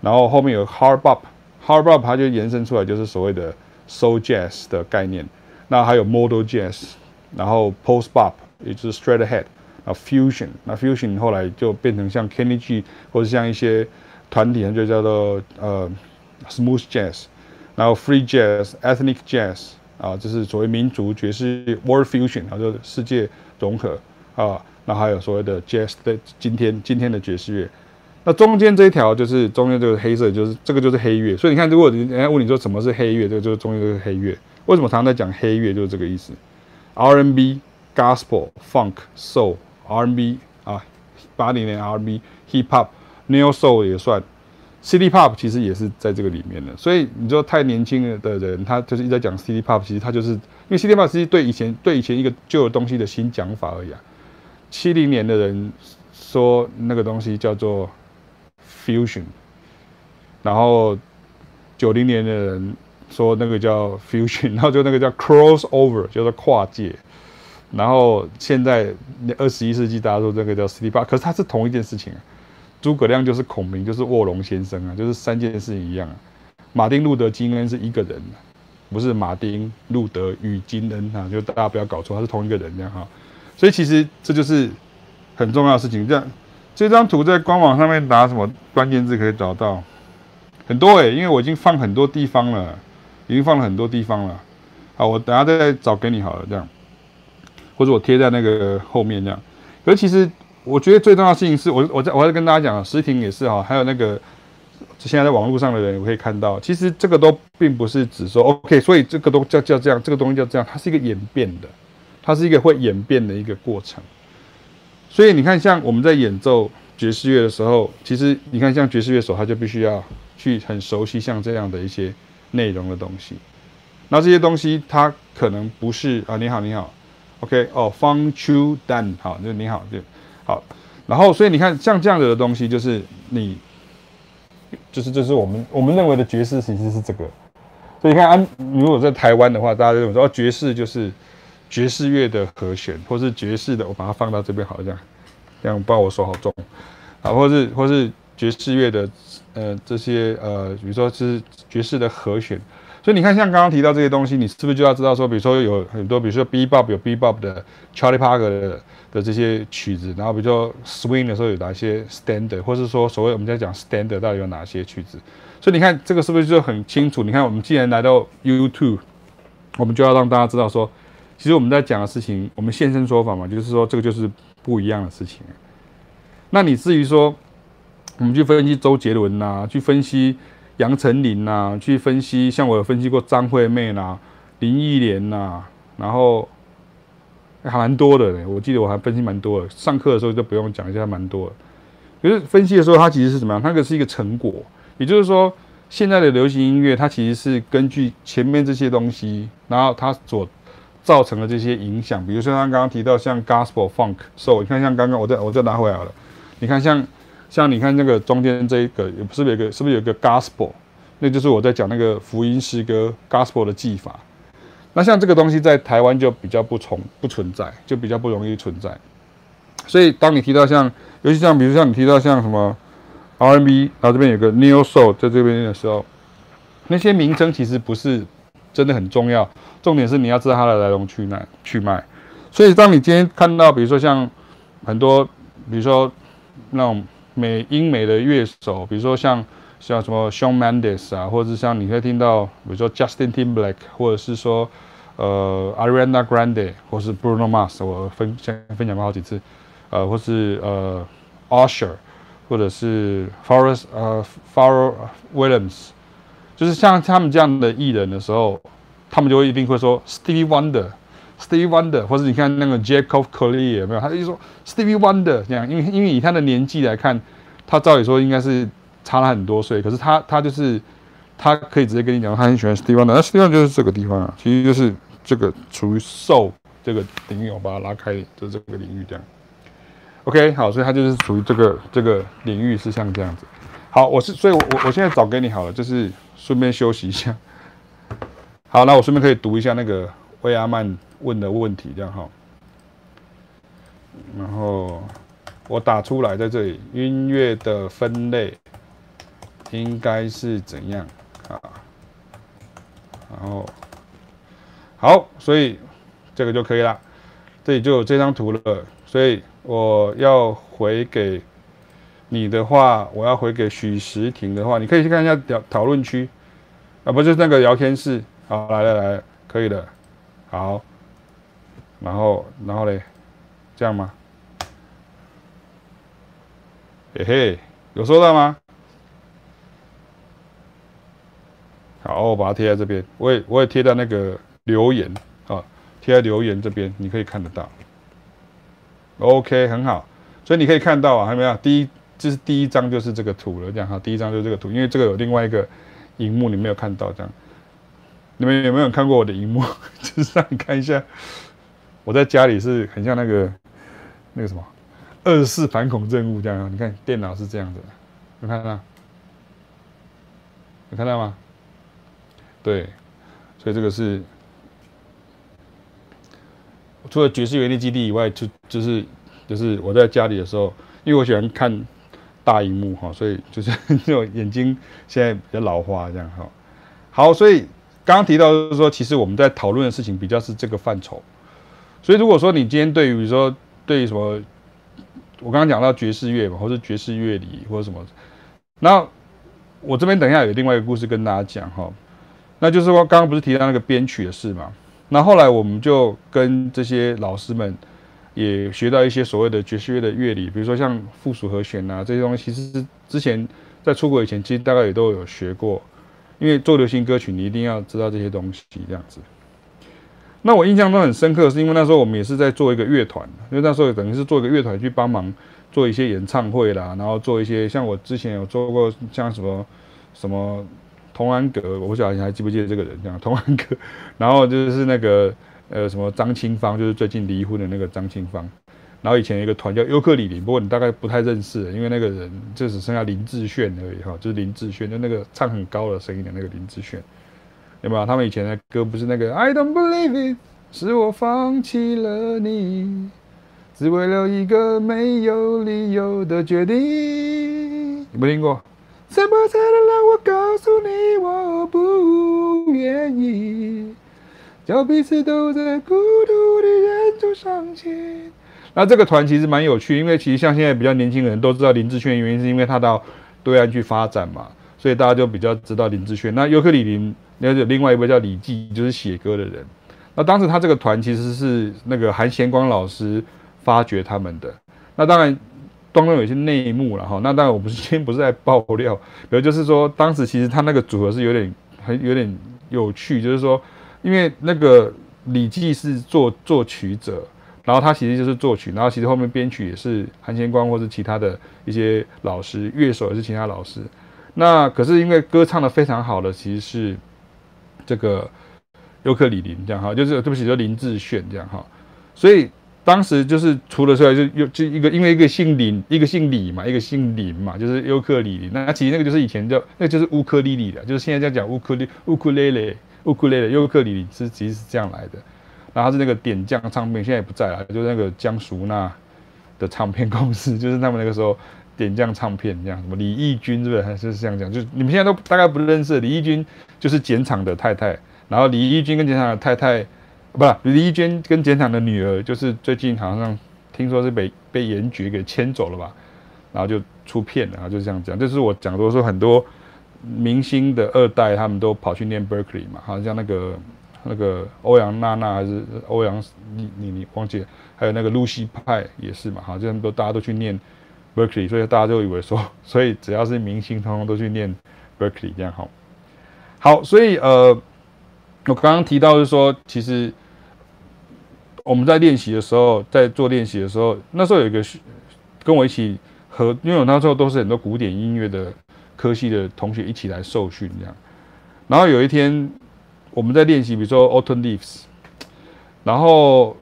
然后后面有 Hard Bop，Hard Bop 它就延伸出来就是所谓的 Soul Jazz 的概念。那还有 Modal Jazz，然后 Post Bop，也就是 Straight Ahead，然后 Fusion，那 Fusion 后来就变成像 Kenny G 或者像一些团体，就叫做呃 Smooth Jazz，然后 Free Jazz，Ethnic Jazz 啊，就是所谓民族爵士 World Fusion，然后就世界融合啊。那还有所谓的 Jazz 的今天今天的爵士乐，那中间这一条就是中间这个黑色，就是这个就是黑乐。所以你看，如果人家问你说什么是黑乐，这个就是中间这个黑乐。为什么常常在讲黑乐，就是这个意思。R&B Gospel、Funk、Soul、R&B 啊，八零年 R&B、Hip Hop、Neo Soul 也算，City Pop 其实也是在这个里面的。所以你说太年轻的人，他就是一直在讲 City Pop，其实他就是因为 City Pop 其实对以前对以前一个旧的东西的新讲法而已啊。七零年的人说那个东西叫做 Fusion，然后九零年的人。说那个叫 fusion，然后就那个叫 crossover，叫做跨界。然后现在二十一世纪，大家说这个叫 city pop，可是它是同一件事情。诸葛亮就是孔明，就是卧龙先生啊，就是三件事情一样啊。马丁路德金恩是一个人，不是马丁路德与金恩啊，就大家不要搞错，他是同一个人这样哈。所以其实这就是很重要的事情。这样这张图在官网上面打什么关键字可以找到？很多诶、欸，因为我已经放很多地方了。已经放了很多地方了，好，我等下再找给你好了，这样，或者我贴在那个后面这样。可是其实我觉得最重要的事情是我我在我在跟大家讲，实体也是哈，还有那个现在在网络上的人也可以看到，其实这个都并不是只说 OK，所以这个都叫叫这样，这个东西叫这样，它是一个演变的，它是一个会演变的一个过程。所以你看，像我们在演奏爵士乐的时候，其实你看像爵士乐手，他就必须要去很熟悉像这样的一些。内容的东西，那这些东西它可能不是啊，你好，你好，OK，哦，Feng Shui Dan，好，就你好，就好，然后所以你看像这样子的东西，就是你，就是就是我们我们认为的爵士其实是这个，所以你看啊，如果在台湾的话，大家就说爵士就是爵士乐的和弦，或是爵士的，我把它放到这边好，这样，这样不然我手好重，啊，或是或是爵士乐的。呃，这些呃，比如说是爵士的和弦，所以你看，像刚刚提到这些东西，你是不是就要知道说，比如说有很多，比如说 Bebop 有 Bebop 的 Charlie Parker 的的这些曲子，然后比如说 Swing 的时候有哪些 Standard，或是说所谓我们在讲 Standard 到底有哪些曲子，所以你看这个是不是就很清楚？你看我们既然来到 YouTube，我们就要让大家知道说，其实我们在讲的事情，我们现身说法嘛，就是说这个就是不一样的事情。那你至于说，我们去分析周杰伦呐，去分析杨丞琳呐，去分析像我有分析过张惠妹呐、林忆莲呐，然后还蛮多的嘞。我记得我还分析蛮多的，上课的时候就不用讲一下，蛮多的。可是分析的时候，它其实是怎么样？它可是一个成果，也就是说，现在的流行音乐它其实是根据前面这些东西，然后它所造成的这些影响。比如说他刚刚提到像 Gospel、Funk、Soul，你看像刚刚我再我再拿回来了，你看像。像你看那个中间这一个，是不是有个是不是有个 gospel？那就是我在讲那个福音诗歌 gospel 的技法。那像这个东西在台湾就比较不从不存在，就比较不容易存在。所以当你提到像，尤其像比如像你提到像什么 R&B，然后这边有个 Neo Soul 在这边的时候，那些名称其实不是真的很重要，重点是你要知道它的来龙去脉去脉。所以当你今天看到比如说像很多，比如说那种。美英美的乐手，比如说像像什么 Shawn Mendes 啊，或者是像你会听到，比如说 Justin Timberlake，或者是说呃 Ariana Grande，或是 Bruno Mars，我分先分享过好几次，呃，或是呃 Usher，或者是 Forest 呃 Pharrell Williams，就是像他们这样的艺人的时候，他们就一定会说 Stevie Wonder。Stevie Wonder，或者你看那个 Jacob Collier 有没有？他就说 Stevie Wonder 这样，因为因为以他的年纪来看，他照理说应该是差了很多岁，可是他他就是他可以直接跟你讲，他很喜欢 Stevie Wonder。那 Stevie Wonder 就是这个地方啊，其实就是这个处于 Soul 这个领域，我把它拉开，就是这个领域这样。OK，好，所以他就是属于这个这个领域是像这样子。好，我是所以我，我我现在找给你好了，就是顺便休息一下。好，那我顺便可以读一下那个威阿曼。问的问题这样哈，然后我打出来在这里，音乐的分类应该是怎样啊？然后好，所以这个就可以了，这里就有这张图了。所以我要回给你的话，我要回给许时婷的话，你可以去看一下聊讨论区啊，不就是那个聊天室。好，来了来，可以的，好。然后，然后嘞，这样吗？嘿嘿，有收到吗？好，我把它贴在这边，我也我也贴在那个留言啊，贴在留言这边，你可以看得到。OK，很好。所以你可以看到啊，还有没有？第一，这是第一张就是这个图了，这样哈。第一张就是这个图，因为这个有另外一个荧幕你没有看到，这样。你们有没有看过我的荧幕？就是让你看一下，我在家里是很像那个那个什么二十四反恐任务这样。你看电脑是这样子的，有看到？有看到吗？对，所以这个是 除了爵士原力基地以外，就就是就是我在家里的时候，因为我喜欢看大荧幕哈，所以就是就眼睛现在比较老花这样哈。好，所以刚刚提到就是说，其实我们在讨论的事情比较是这个范畴。所以如果说你今天对于比如说对于什么，我刚刚讲到爵士乐嘛，或是爵士乐理或者什么，那我这边等一下有另外一个故事跟大家讲哈。那就是说，刚刚不是提到那个编曲的事嘛？那后来我们就跟这些老师们也学到一些所谓的爵士乐的乐理，比如说像附属和弦啊这些东西，其实之前在出国以前，其实大概也都有学过。因为做流行歌曲，你一定要知道这些东西这样子。那我印象中很深刻，是因为那时候我们也是在做一个乐团，因为那时候等于是做一个乐团去帮忙做一些演唱会啦，然后做一些像我之前有做过像什么什么。童安格，我不晓得你还记不记得这个人？这样，童安格，然后就是那个呃什么张清芳，就是最近离婚的那个张清芳。然后以前一个团叫优克里里，不过你大概不太认识，因为那个人就只剩下林志炫而已哈，就是林志炫，就那个唱很高的声音的那个林志炫，有没有？他们以前的歌不是那个 I don't believe it，是我放弃了你，只为了一个没有理由的决定，有没有听过？怎么才能让我告诉你我不愿意？叫彼此都在孤独的人中伤心。那这个团其实蛮有趣，因为其实像现在比较年轻的人都知道林志炫，原因是因为他到对岸去发展嘛，所以大家就比较知道林志炫。那尤克里林，那有另外一位叫李记，就是写歌的人。那当时他这个团其实是那个韩贤光老师发掘他们的。那当然。当中有些内幕了哈，那当然我不是今天不是在爆料，比如就是说，当时其实他那个组合是有点很有点有趣，就是说，因为那个李记是作作曲者，然后他其实就是作曲，然后其实后面编曲也是韩贤光或是其他的一些老师，乐手也是其他老师。那可是因为歌唱的非常好的其实是这个尤克里里这样哈，就是对不起，就林志炫这样哈，所以。当时就是除了出来就又就一个，因为一个姓林，一个姓李嘛，一个姓林嘛，就是尤克里里。那其实那个就是以前叫，那就是乌克丽丽的，就是现在在讲乌克丽乌克丽丽乌克丽丽优克里里是其实是这样来的。然后是那个点将唱片，现在也不在了，就是那个江淑娜的唱片公司，就是他们那个时候点将唱片这样。什么李翊君是不是还是这样讲？就是你们现在都大概不认识李翊君，就是简场的太太。然后李翊君跟简场的太太。不李翊君跟简场的女儿，就是最近好像听说是被被严爵给牵走了吧，然后就出片了，然后就这样讲。就是我讲的，说很多明星的二代，他们都跑去念 Berkeley 嘛，好像那个那个欧阳娜娜还是欧阳你你你忘记了，还有那个露西派也是嘛，好像都大家都去念 Berkeley，所以大家就以为说，所以只要是明星，通通都去念 Berkeley 这样好。好，所以呃。我刚刚提到就是说，其实我们在练习的时候，在做练习的时候，那时候有一个跟我一起和，因为我那时候都是很多古典音乐的科系的同学一起来受训这样。然后有一天我们在练习，比如说《Autumn Leaves》，然后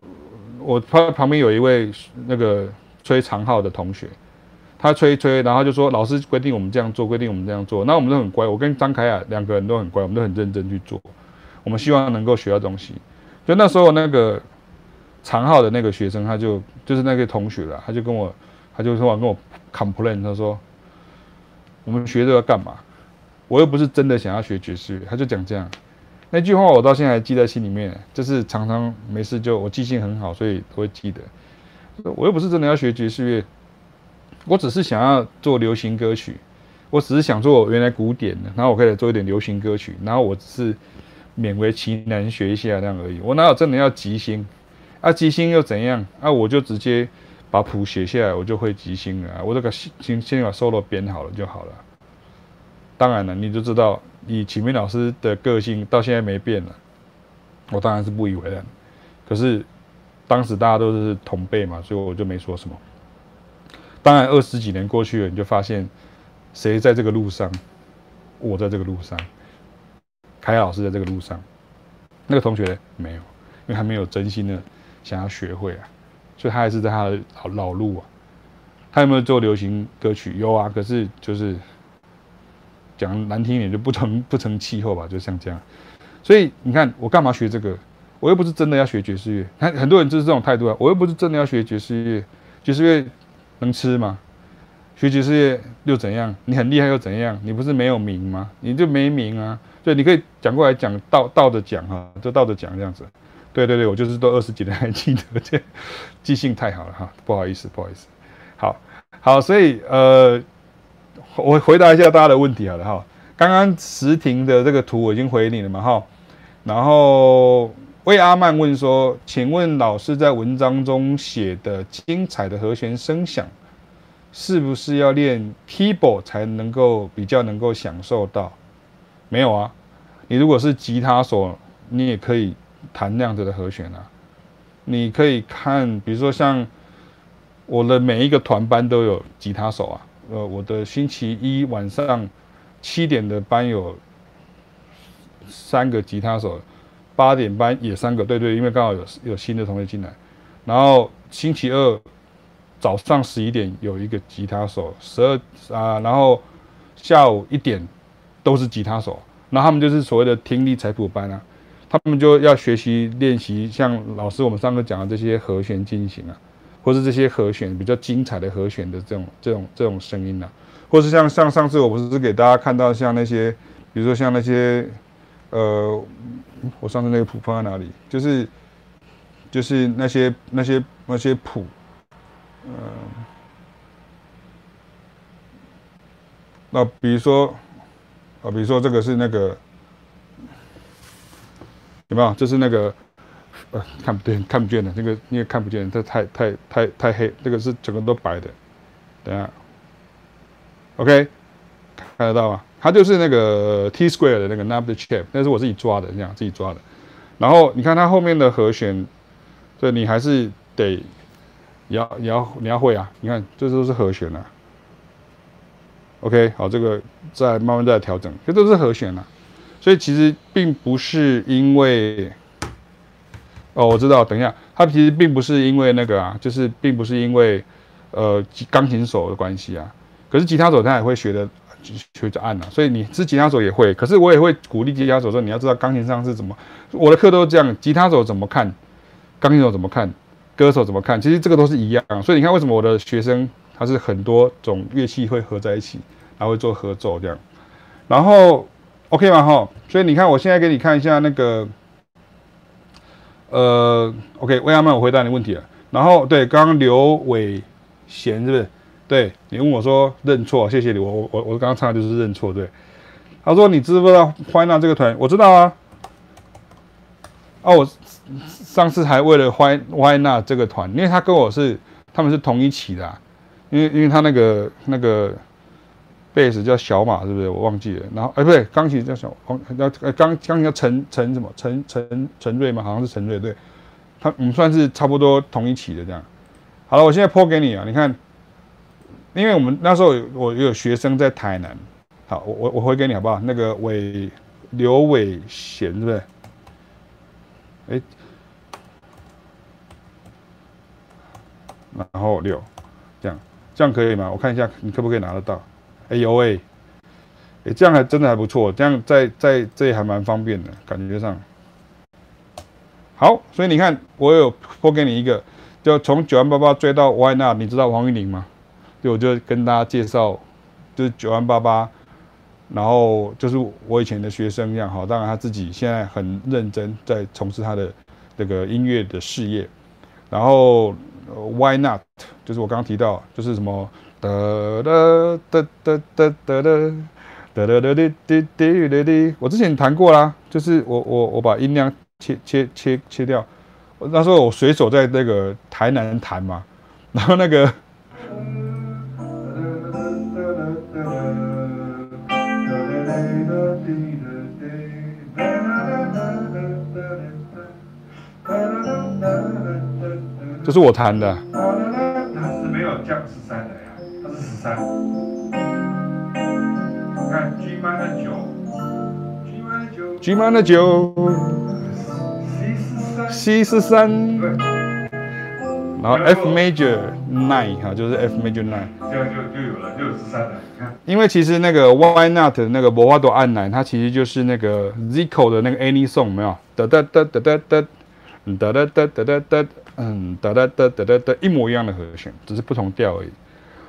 我旁旁边有一位那个吹长号的同学，他吹一吹，然后就说老师规定我们这样做，规定我们这样做，那我们都很乖。我跟张凯雅两个人都很乖，我们都很认真去做。我们希望能够学到东西，就那时候那个长号的那个学生，他就就是那个同学了，他就跟我，他就说跟我 complain，他说我们学这个干嘛？我又不是真的想要学爵士乐，他就讲这样，那句话我到现在还记在心里面，就是常常没事就我记性很好，所以都会记得。我又不是真的要学爵士乐，我只是想要做流行歌曲，我只是想做原来古典的，然后我可以做一点流行歌曲，然后我只是。勉为其难学一下这样而已，我哪有真的要即兴？啊，即兴又怎样？啊，我就直接把谱写下来，我就会即兴了。我这个先先把 solo 编好了就好了。当然了，你就知道以启明老师的个性到现在没变了，我当然是不以为然。可是当时大家都是同辈嘛，所以我就没说什么。当然二十几年过去了，你就发现谁在这个路上，我在这个路上，凯老师在这个路上，那个同学没有，因为他没有真心的想要学会啊，所以他还是在他的老老路啊。他有没有做流行歌曲？有啊，可是就是讲难听一点，就不成不成气候吧，就像这样。所以你看，我干嘛学这个？我又不是真的要学爵士乐。看很多人就是这种态度啊，我又不是真的要学爵士乐。爵士乐能吃吗？学爵士乐又怎样？你很厉害又怎样？你不是没有名吗？你就没名啊。所以你可以讲过来讲倒倒着讲哈，就倒着讲这样子。对对对，我就是都二十几年 还记得，这记性太好了哈，不好意思不好意思。好，好，所以呃，我回答一下大家的问题好了哈。刚刚时婷的这个图我已经回你了嘛哈。然后魏阿曼问说：“请问老师在文章中写的精彩的和弦声响，是不是要练 keyboard 才能够比较能够享受到？没有啊，你如果是吉他手，你也可以弹那样子的和弦啊。你可以看，比如说像我的每一个团班都有吉他手啊。呃，我的星期一晚上七点的班有。”三个吉他手，八点班也三个，对对，因为刚好有有新的同学进来。然后星期二早上十一点有一个吉他手，十二啊，然后下午一点都是吉他手。那他们就是所谓的听力采谱班啊，他们就要学习练习像老师我们上课讲的这些和弦进行啊，或是这些和弦比较精彩的和弦的这种这种这种声音啊，或是像像上次我不是给大家看到像那些，比如说像那些。呃，我上次那个谱放在哪里？就是，就是那些那些那些谱，嗯、那比如说，啊，比如说这个是那个，有没有？这是那个，呃，看不见，看不见的，那个因为看不见，这太太太太黑，这个是整个都白的。等下，OK，看得到吗？它就是那个 T square 的那个 Knobs Shape，那是我自己抓的，这样自己抓的。然后你看它后面的和弦，所以你还是得，你要你要你要会啊。你看这都是和弦啊。OK，好，这个再慢慢再调整，这都是和弦啊。所以其实并不是因为，哦，我知道，等一下，它其实并不是因为那个啊，就是并不是因为呃钢琴手的关系啊。可是吉他手他也会学的。学着按呐，所以你是吉他手也会，可是我也会鼓励吉他手说，你要知道钢琴上是怎么，我的课都是这样，吉他手怎么看，钢琴手怎么看，歌手怎么看，其实这个都是一样。所以你看为什么我的学生他是很多种乐器会合在一起，然后会做合奏这样，然后 OK 吗？哈，所以你看我现在给你看一下那个，呃，OK，魏阿曼，我回答你问题了。然后对，刚刚刘伟贤是不是？对，你问我说认错，谢谢你，我我我我刚刚唱的就是认错，对。他说你知不知道 Why Not 这个团？我知道啊。哦、我上次还为了欢欢娜这个团，因为他跟我是他们是同一期的、因为因为他那个那个贝斯叫小马，是不是？我忘记了。然后哎，不对，钢琴叫小黄，叫钢钢琴叫陈陈什么？陈陈陈瑞吗？好像是陈瑞，对。他我们算是差不多同一期的这样。好了，我现在 po 给你啊，你看。因为我们那时候我有学生在台南，好，我我我回给你好不好？那个伟刘伟贤，对不对？哎，然后六，这样这样可以吗？我看一下你可不可以拿得到？哎呦喂，哎这样还真的还不错，这样在在这里还蛮方便的感觉上。好，所以你看我有 po 给你一个，就从九万八八追到 Why Not？你知道黄玉玲吗？我就跟大家介绍，就是九万八八，然后就是我以前的学生一样，好，当然他自己现在很认真在从事他的这个音乐的事业，然后 Why Not？就是我刚刚提到，就是什么哒哒哒哒哒哒哒哒哒哒滴滴滴滴，我之前弹过啦，就是我我我把音量切切切切掉，那时候我随手在那个台南弹嘛，然后那个。这是我弹的。它是没有降十三的十三。看 G minor 九，G minor 九，G minor 九，C 十三，然后 F major nine 哈，就是 F major nine，这样就就有了六十三了。你看，因为其实那个 Why Not 那个无法朵按奶，它其实就是那个 Zico 的那个 Any Song 没有？哒哒哒哒哒哒，哒哒哒哒哒哒，嗯，哒哒哒哒哒哒，一模一样的和弦，只是不同调而已。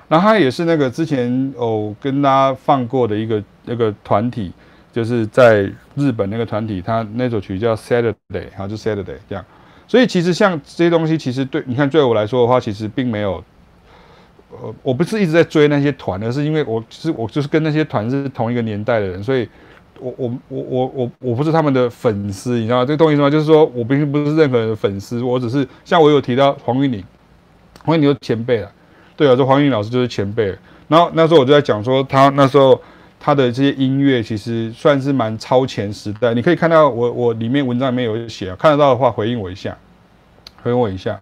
然后他也是那个之前哦跟大家放过的一个那个团体，就是在日本那个团体，他那首曲叫 Saturday，然后就 Saturday 这样。所以其实像这些东西，其实对你看，对我来说的话，其实并没有，呃，我不是一直在追那些团，而是因为我其实我就是跟那些团是同一个年代的人，所以我我我我我我不是他们的粉丝，你知道吗？这个东西什么？就是说我并不是任何人的粉丝，我只是像我有提到黄韵玲，黄韵玲是前辈了，对啊，这黄韵老师就是前辈。然后那时候我就在讲说，他那时候他的这些音乐其实算是蛮超前时代。你可以看到我我里面文章里面有写，啊看得到的话回应我一下。回应我一下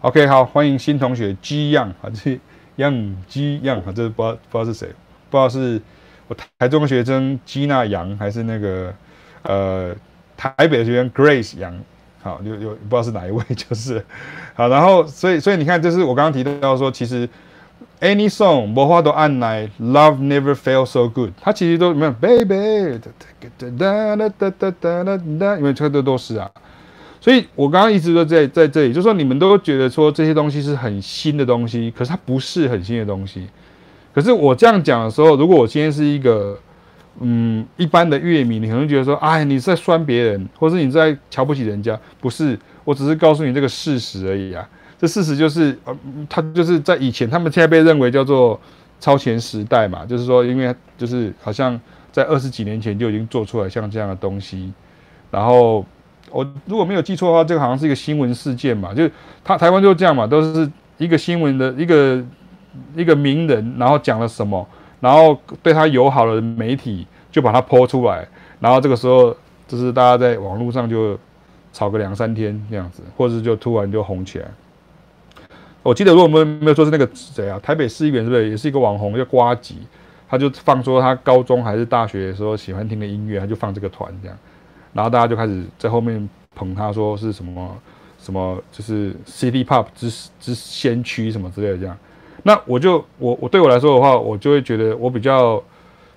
，OK，好，欢迎新同学 G 样啊，这 Young G 样啊，这不知道不知道是谁，不知道是我台中学生基娜杨还是那个呃台北的学生 Grace 杨，好，有有不知道是哪一位，就是 好，然后所以所以你看，就是我刚刚提到说，其实 Any song 无法度按来 Love never felt so good，它其实都没有 Baby，因为这都都是啊。所以我刚刚一直都在在这里，就是说你们都觉得说这些东西是很新的东西，可是它不是很新的东西。可是我这样讲的时候，如果我今天是一个嗯一般的乐迷，你可能觉得说，哎，你在酸别人，或是你在瞧不起人家，不是，我只是告诉你这个事实而已啊。这事实就是，呃，他就是在以前，他们现在被认为叫做超前时代嘛，就是说，因为就是好像在二十几年前就已经做出来像这样的东西，然后。我如果没有记错的话，这个好像是一个新闻事件嘛，就他台湾就这样嘛，都是一个新闻的一个一个名人，然后讲了什么，然后对他友好的媒体就把它抛出来，然后这个时候就是大家在网络上就吵个两三天这样子，或者就突然就红起来。我记得如果没有没有说是那个谁啊，台北市议员是不是也是一个网红叫瓜吉，他就放说他高中还是大学的时候喜欢听的音乐，他就放这个团这样。然后大家就开始在后面捧他，说是什么什么，就是 City Pop 之之先驱什么之类的这样。那我就我我对我来说的话，我就会觉得我比较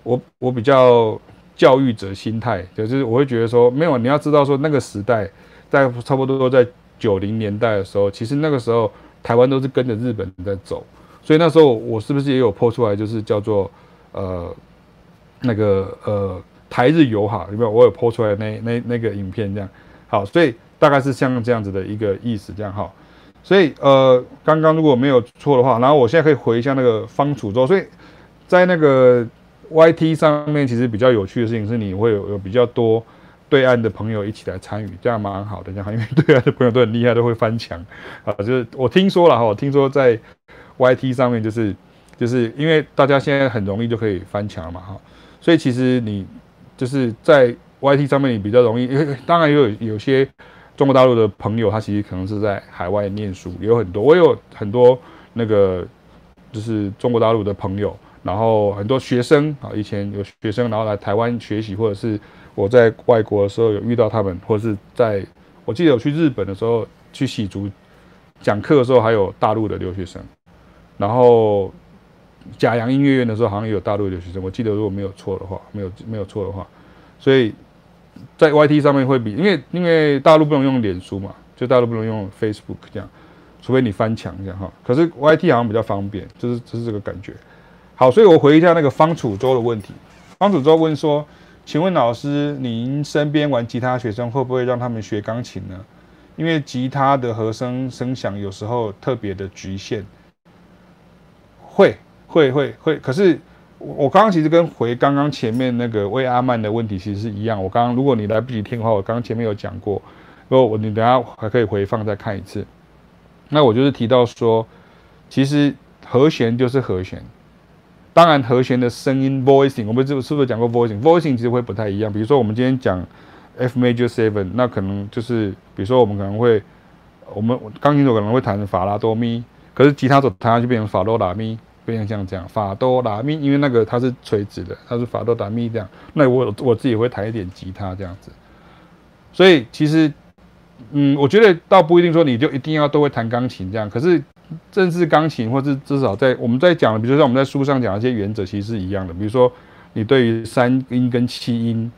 我我比较教育者心态，就是我会觉得说，没有，你要知道说那个时代在差不多在九零年代的时候，其实那个时候台湾都是跟着日本在走，所以那时候我是不是也有 po 出来，就是叫做呃那个呃。台日友好，有没有？我有 po 出来那那那个影片这样，好，所以大概是像这样子的一个意思，这样哈。所以呃，刚刚如果没有错的话，然后我现在可以回一下那个方楚洲。所以在那个 YT 上面，其实比较有趣的事情是，你会有有比较多对岸的朋友一起来参与，这样蛮好的，这样，因为对岸的朋友都很厉害，都会翻墙啊。就是我听说了哈，我听说在 YT 上面，就是就是因为大家现在很容易就可以翻墙嘛哈，所以其实你。就是在 YT 上面，你比较容易，因为当然也有有些中国大陆的朋友，他其实可能是在海外念书，也有很多。我有很多那个就是中国大陆的朋友，然后很多学生啊，以前有学生然后来台湾学习，或者是我在外国的时候有遇到他们，或者是在我记得我去日本的时候去洗足讲课的时候，还有大陆的留学生，然后。假阳音乐院的时候，好像也有大陆留学生，我记得如果没有错的话，没有没有错的话，所以在 YT 上面会比，因为因为大陆不能用脸书嘛，就大陆不能用 Facebook 这样，除非你翻墙这样哈。可是 YT 好像比较方便，就是就是这个感觉。好，所以我回一下那个方楚洲的问题。方楚洲问说：“请问老师，您身边玩吉他学生会不会让他们学钢琴呢？因为吉他的和声声响有时候特别的局限。”会。会会会，可是我我刚刚其实跟回刚刚前面那个魏阿曼的问题其实是一样。我刚刚如果你来不及听的话，我刚刚前面有讲过，如果我你等下还可以回放再看一次。那我就是提到说，其实和弦就是和弦，当然和弦的声音 voicing，我们是是不是讲过 voicing？voicing 其实会不太一样。比如说我们今天讲 F major seven，那可能就是比如说我们可能会我们钢琴手可能会弹法拉多咪，可是吉他手弹下去变成法罗拉咪，变成像这样法多拉咪，因为那个它是垂直的，它是法多拉咪这样。那我我自己会弹一点吉他这样子，所以其实，嗯，我觉得倒不一定说你就一定要都会弹钢琴这样，可是正式钢琴或是至少在我们在讲的，比如说像我们在书上讲的一些原则，其实是一样的。比如说你对于三音跟七音。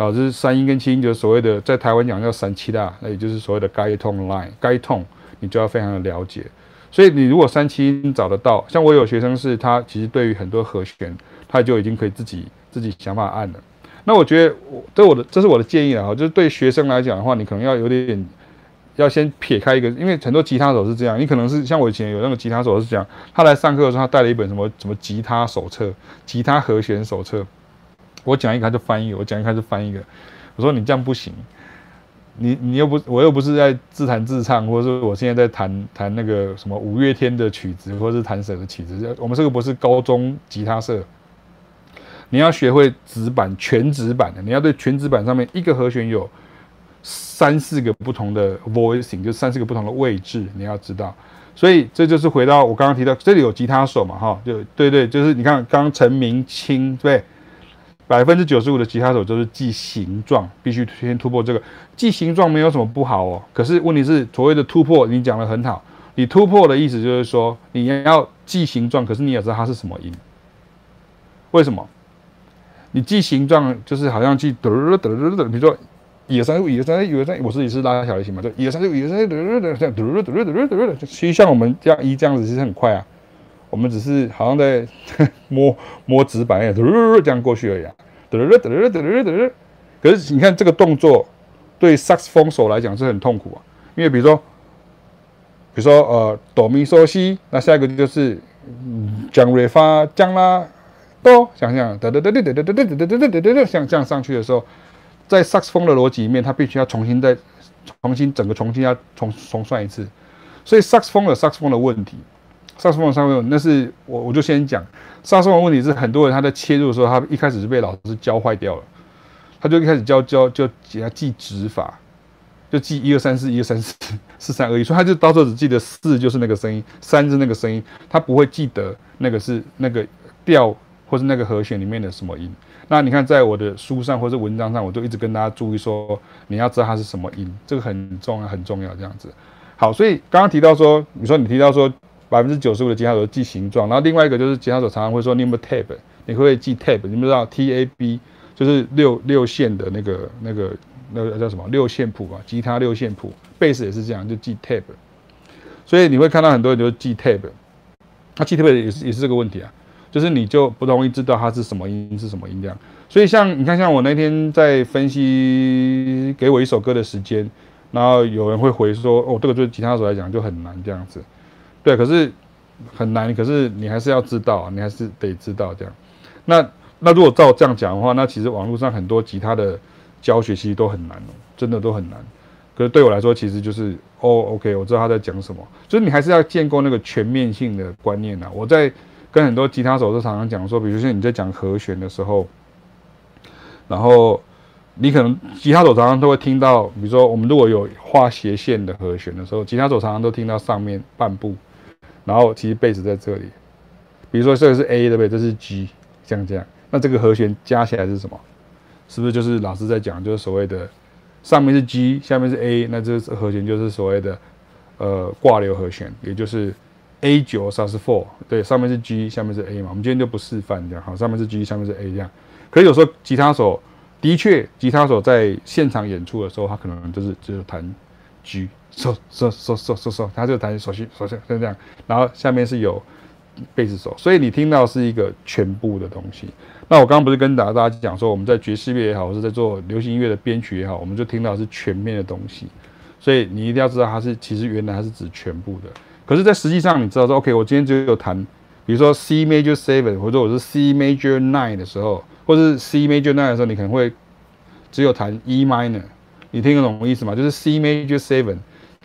好，这是三音跟七音，就是所谓的在台湾讲叫三七大，那也就是所谓的该痛 line，该痛你就要非常的了解。所以你如果三七音找得到，像我有学生是他其实对于很多和弦，他就已经可以自己自己想法按了。那我觉得我这我的这是我的建议啊，就是对学生来讲的话，你可能要有点要先撇开一个，因为很多吉他手是这样，你可能是像我以前有那个吉他手是这样，他来上课的时候他带了一本什么什么吉他手册、吉他和弦手册。我讲一个他就翻译，我讲一个他就翻译一个。我说你这样不行，你你又不，我又不是在自弹自唱，或者说我现在在弹弹那个什么五月天的曲子，或者是弹谁的曲子。我们这个不是高中吉他社，你要学会指板全指板的，你要对全指板上面一个和弦有三四个不同的 voicing，就三四个不同的位置，你要知道。所以这就是回到我刚刚提到，这里有吉他手嘛，哈，就对对，就是你看刚刚陈明清对。百分之九十五的吉他手都是记形状，必须先突破这个。记形状没有什么不好哦，可是问题是所谓的突破，你讲的很好。你突破的意思就是说，你要记形状，可是你也知道它是什么音。为什么？你记形状就是好像记得得得得，比如说一二三四一二三一二三，我自己是拉小提琴嘛，就一二三四一二三四得得得得得得得得得，其实像我们这样一这样子其实很快啊。我们只是好像在 摸摸纸板一样，这样过去而已啊。可是你看这个动作，对萨克斯风手来讲是很痛苦啊。因为比如说，比如说呃哆咪嗦西，那下一个就是降瑞发降拉哆，想想哒哒哒哒哒哒哒哒哒哒哒哒，像这样上去的时候，在萨克斯风的逻辑里面，它必须要重新再重新整个重新要重重算一次。所以萨克斯风有萨克斯风的问题。萨克斯风上面，那是我我就先讲，萨克斯风问题是很多人他在切入的时候，他一开始是被老师教坏掉了，他就一开始教教就给他记指法，就记一二三四一二三四四三二一，所以他就到时候只记得四就是那个声音，三是那个声音，他不会记得那个是那个调或是那个和弦里面的什么音。那你看在我的书上或者文章上，我都一直跟大家注意说，你要知道它是什么音，这个很重要很重要这样子。好，所以刚刚提到说，你说你提到说。百分之九十五的吉他手记形状，然后另外一个就是吉他手常常会说你有没有 tab，你会不会记 tab？你们知道 T A B 就是六六线的那个那个那个叫什么六线谱啊？吉他六线谱，贝斯也是这样，就记 tab。所以你会看到很多人就记 tab，那记 tab 也是也是这个问题啊，就是你就不容易知道它是什么音是什么音这样。所以像你看，像我那天在分析给我一首歌的时间，然后有人会回说哦，这个对吉他手来讲就很难这样子。对，可是很难。可是你还是要知道，你还是得知道这样。那那如果照这样讲的话，那其实网络上很多吉他的教学其实都很难哦，真的都很难。可是对我来说，其实就是哦，OK，我知道他在讲什么。就是你还是要建构那个全面性的观念啊。我在跟很多吉他手都常常讲说，比如说你在讲和弦的时候，然后你可能吉他手常常都会听到，比如说我们如果有画斜线的和弦的时候，吉他手常常都听到上面半部。然后其实贝斯在这里，比如说这个是 A 对不对？这是 G，这样这样。那这个和弦加起来是什么？是不是就是老师在讲，就是所谓的上面是 G，下面是 A，那这个和弦就是所谓的呃挂留和弦，也就是 A 九 Sus4，对，上面是 G，下面是 A 嘛。我们今天就不示范这样，好，上面是 G，下面是 A 这样。可是有时候吉他手的确，吉他手在现场演出的时候，他可能就是只有弹 G。手手手手手手，他就弹手心手心，就这样。然后下面是有贝斯手，所以你听到是一个全部的东西。那我刚刚不是跟大家大家讲说，我们在爵士乐也好，或是在做流行音乐的编曲也好，我们就听到是全面的东西。所以你一定要知道，它是其实原来它是指全部的。可是，在实际上，你知道说，OK，我今天只有弹，比如说 C major seven，或者我是 C major nine 的时候，或者是 C major nine 的时候，你可能会只有弹 E minor，你听得懂我意思吗？就是 C major seven。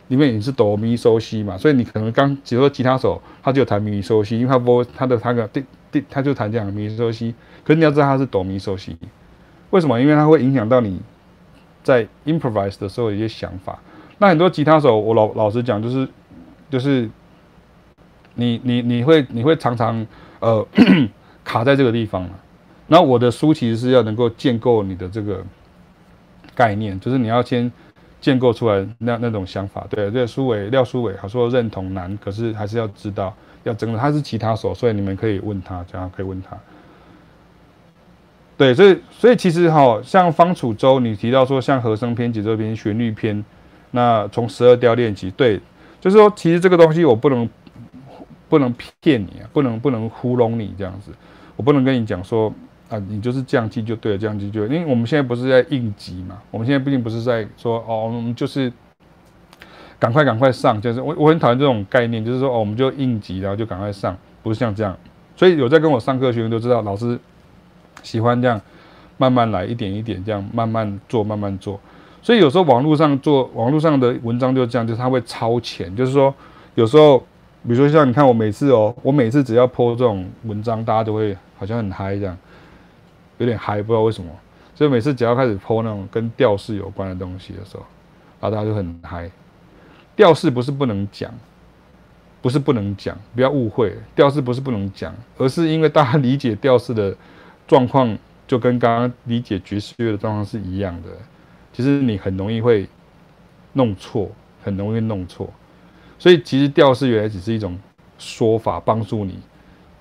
因为你是哆咪嗦西嘛，所以你可能刚，比如说吉他手，他就弹咪嗦西，因为他不，他的他的第第，他就弹这样咪嗦西。可是你要知道他是哆咪嗦西，为什么？因为它会影响到你在 improvise 的时候的一些想法。那很多吉他手，我老老实讲，就是就是你你你会你会常常呃 卡在这个地方嘛。然后我的书其实是要能够建构你的这个概念，就是你要先建构出来那那种想法。对，这个书纬廖书纬，他说认同难，可是还是要知道要整个他是吉他手，所以你们可以问他，这样可以问他。对，所以所以其实哈，像方处舟，你提到说像和声篇、节奏篇、旋律篇，那从十二调练起，对，就是说其实这个东西我不能不能骗你啊，不能不能糊弄你这样子，我不能跟你讲说啊，你就是这样记就对了，这样记就，因为我们现在不是在应急嘛，我们现在毕竟不是在说哦，我们就是赶快赶快上，就是我我很讨厌这种概念，就是说哦，我们就应急，然后就赶快上，不是像这样，所以有在跟我上课学生都知道，老师。喜欢这样慢慢来，一点一点这样慢慢做，慢慢做。所以有时候网络上做网络上的文章就这样，就是他会超前。就是说，有时候，比如说像你看我每次哦，我每次只要 po 这种文章，大家都会好像很嗨这样，有点嗨，不知道为什么。所以每次只要开始 po 那种跟调式有关的东西的时候，然后大家就很嗨。调式不是不能讲，不是不能讲，不要误会，调式不是不能讲，而是因为大家理解调式的。状况就跟刚刚理解爵士乐的状况是一样的，其实你很容易会弄错，很容易弄错。所以其实调式原来只是一种说法，帮助你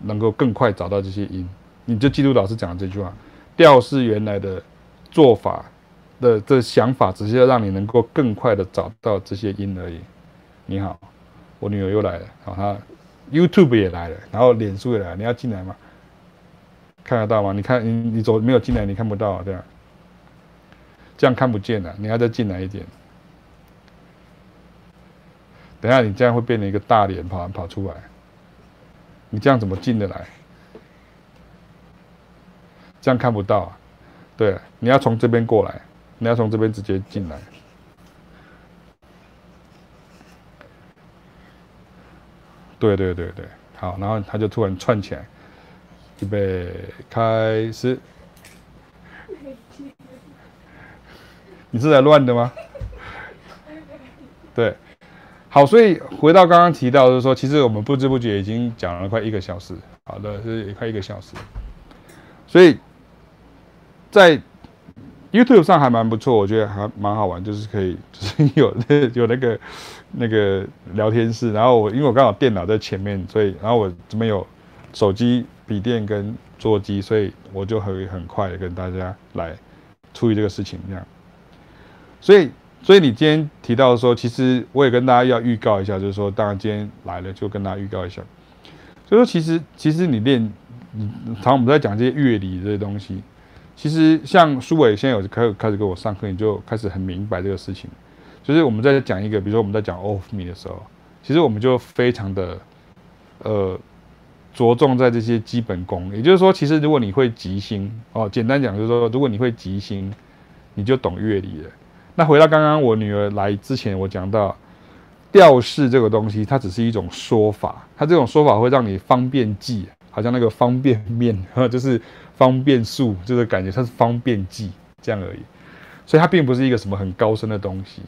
能够更快找到这些音。你就记住老师讲的这句话：调是原来的做法的这想法，只是要让你能够更快的找到这些音而已。你好，我女儿又来了，好，她 YouTube 也来了，然后脸书也来了，你要进来吗？看得到吗？你看，你你走没有进来，你看不到，对吧？这样看不见了，你要再进来一点。等下你这样会变成一个大脸跑跑出来，你这样怎么进得来？这样看不到啊，对，你要从这边过来，你要从这边直接进来。对对对对，好，然后他就突然串起来。预备开始，你是在乱的吗？对，好，所以回到刚刚提到，就是说，其实我们不知不觉已经讲了快一个小时，好的，是快一个小时，所以在 YouTube 上还蛮不错，我觉得还蛮好玩，就是可以，就是 有有那个那个聊天室，然后我因为我刚好电脑在前面，所以然后我这边有手机。笔电跟桌机，所以我就可以很快的跟大家来处理这个事情，这样。所以，所以你今天提到说，其实我也跟大家要预告一下，就是说，当然今天来了，就跟大家预告一下。所以说，其实，其实你练，你常我们在讲这些乐理这些东西，其实像苏伟现在有开开始跟我上课，你就开始很明白这个事情。就是我们在讲一个，比如说我们在讲 of me 的时候，其实我们就非常的，呃。着重在这些基本功，也就是说，其实如果你会即兴哦，简单讲就是说，如果你会即兴，你就懂乐理了。那回到刚刚我女儿来之前，我讲到调式这个东西，它只是一种说法，它这种说法会让你方便记，好像那个方便面哈，就是方便素，就是感觉它是方便记这样而已。所以它并不是一个什么很高深的东西。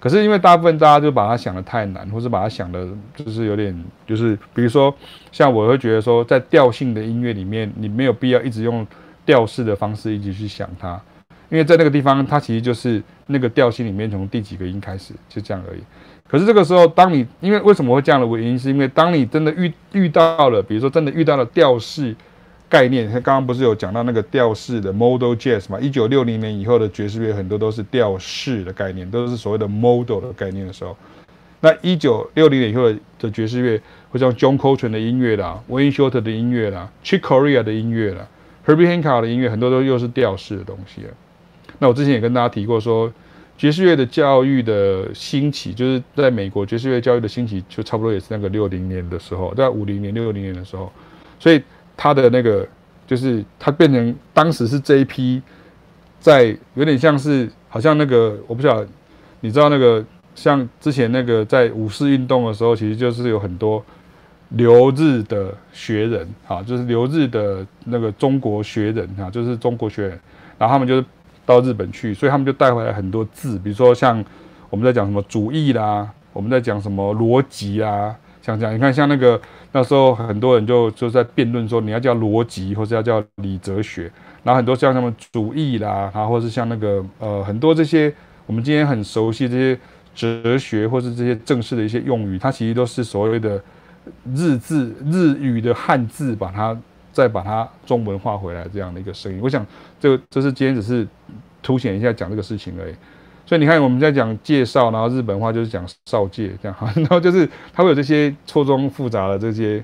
可是因为大部分大家就把它想得太难，或是把它想的，就是有点，就是比如说，像我会觉得说，在调性的音乐里面，你没有必要一直用调式的方式一直去想它，因为在那个地方，它其实就是那个调性里面从第几个音开始，就这样而已。可是这个时候，当你因为为什么会这样的原因，是因为当你真的遇遇到了，比如说真的遇到了调式。概念，他刚刚不是有讲到那个调式的 modal jazz 嘛？一九六零年以后的爵士乐很多都是调式的概念，都是所谓的 modal 的概念的时候。那一九六零年以后的爵士乐，会像 John Coltrane 的音乐啦，Wayne Shorter 的音乐啦，Chick Corea 的音乐啦，Herbie Hancock 的音乐，很多都又是调式的东西了。那我之前也跟大家提过说，爵士乐的教育的兴起，就是在美国爵士乐教育的兴起，就差不多也是那个六零年的时候，在五零年、六零年的时候，所以。他的那个就是他变成当时是这一批，在有点像是好像那个我不晓得，你知道那个像之前那个在五四运动的时候，其实就是有很多留日的学人啊，就是留日的那个中国学人啊，就是中国学人，然后他们就是到日本去，所以他们就带回来很多字，比如说像我们在讲什么主义啦，我们在讲什么逻辑啦，像这样，你看像那个那时候很多人就就在辩论说，你要叫逻辑，或是要叫理哲学，然后很多像什么主义啦，然后或是像那个呃很多这些我们今天很熟悉这些哲学或是这些正式的一些用语，它其实都是所谓的日字日语的汉字，把它再把它中文化回来这样的一个声音。我想这个这是今天只是凸显一下讲这个事情而已。所以你看，我们在讲介绍，然后日本话就是讲少介这样哈，然后就是它会有这些错综复杂的这些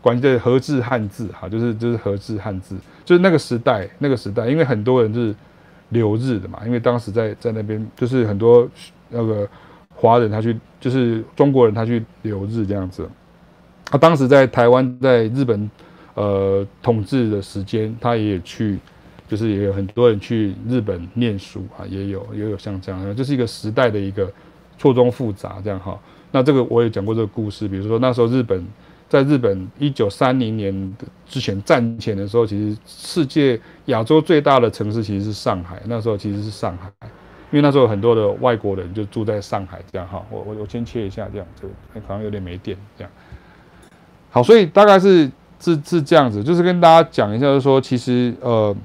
关系的和制汉字哈，就是就是和制汉字，就是那个时代那个时代，因为很多人就是留日的嘛，因为当时在在那边就是很多那个华人他去，就是中国人他去留日这样子，他当时在台湾在日本呃统治的时间，他也去。就是也有很多人去日本念书啊，也有也有像这样，这是一个时代的一个错综复杂这样哈。那这个我也讲过这个故事，比如说那时候日本在日本一九三零年的之前战前的时候，其实世界亚洲最大的城市其实是上海，那时候其实是上海，因为那时候很多的外国人就住在上海这样哈。我我我先切一下这样，这个好像有点没电这样。好，所以大概是是是这样子，就是跟大家讲一下，就是说其实呃。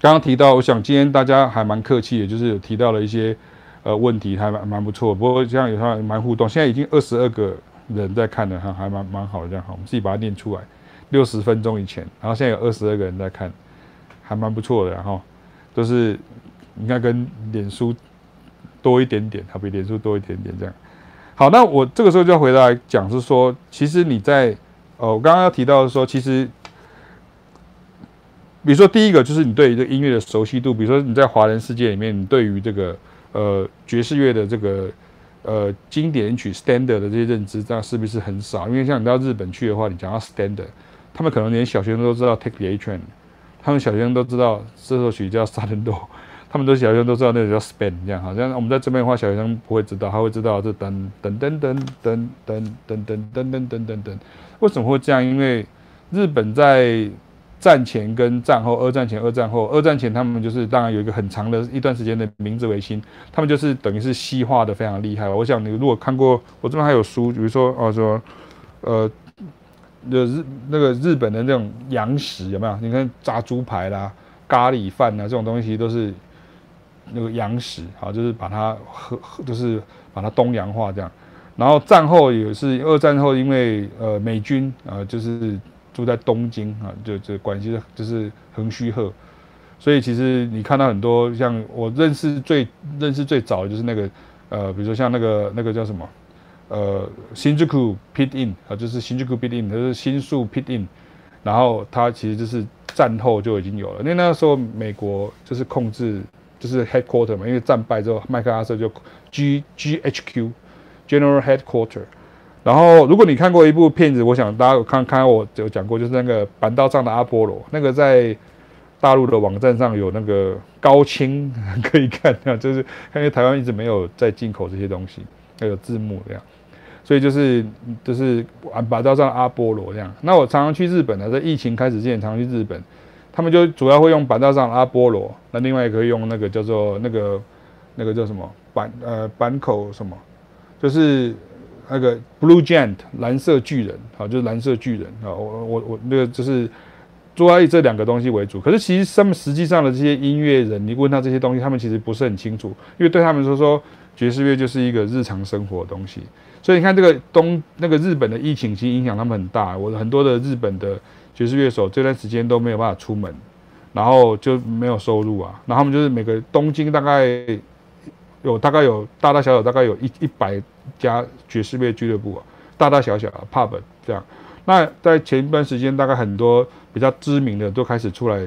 刚刚提到，我想今天大家还蛮客气的，就是有提到了一些呃问题，还蛮蛮不错。不过这样有时候蛮互动，现在已经二十二个人在看了，哈，还蛮蛮好的，这样哈，我们自己把它念出来。六十分钟以前，然后现在有二十二个人在看，还蛮不错的，然后都是应该跟脸书多一点点，它比脸书多一点点这样。好，那我这个时候就要回来讲，是说，其实你在呃，我刚刚要提到的说，其实。比如说，第一个就是你对于这音乐的熟悉度。比如说，你在华人世界里面，你对于这个呃爵士乐的这个呃经典曲 standard 的这些认知，这样是不是很少？因为像你到日本去的话，你讲到 standard，他们可能连小学生都知道 Take the A Train，他们小学生都知道这首曲叫 Southern Roll，他们都小学生都知道那个叫 Span，这样好像我们在这边的话，小学生不会知道，他会知道这噔噔噔噔噔噔噔噔噔噔噔噔噔。为什么会这样？因为日本在战前跟战后，二战前、二战后，二战前他们就是当然有一个很长的一段时间的明治维新，他们就是等于是西化的非常厉害。我想你如果看过，我这边还有书，比如说哦说，呃，日那个日本的那种洋食有没有？你看炸猪排啦、咖喱饭啊这种东西都是那个洋食，好，就是把它和就是把它东洋化这样。然后战后也是二战后，因为呃美军啊、呃、就是。住在东京啊，就就关系就是横须贺，所以其实你看到很多像我认识最认识最早的就是那个呃，比如说像那个那个叫什么呃，Shinjuku Pit Inn 啊，就是 Shinjuku Pit Inn，就是新宿 Pit Inn，然后它其实就是战后就已经有了，因为那个时候美国就是控制就是 headquarter 嘛，因为战败之后麦克阿瑟就 G G H Q General Headquarter。然后，如果你看过一部片子，我想大家有看看我有讲过，就是那个板道上的阿波罗，那个在大陆的网站上有那个高清可以看啊，就是因为台湾一直没有在进口这些东西，还有字幕这样，所以就是就是板道上的阿波罗这样。那我常常去日本呢，在疫情开始之前常常去日本，他们就主要会用板道上的阿波罗，那另外也可以用那个叫做那个那个叫什么板呃板口什么，就是。那个 Blue Giant 蓝色巨人，好，就是蓝色巨人啊，我我我那个就是主要以这两个东西为主。可是其实他们实际上的这些音乐人，你问他这些东西，他们其实不是很清楚，因为对他们说说爵士乐就是一个日常生活的东西。所以你看这个东那个日本的疫情其实影响他们很大。我很多的日本的爵士乐手这段时间都没有办法出门，然后就没有收入啊。然后他们就是每个东京大概有大概有大大小小大概有一一百。加爵士乐俱乐部啊，大大小小啊 pub 这样。那在前一段时间，大概很多比较知名的都开始出来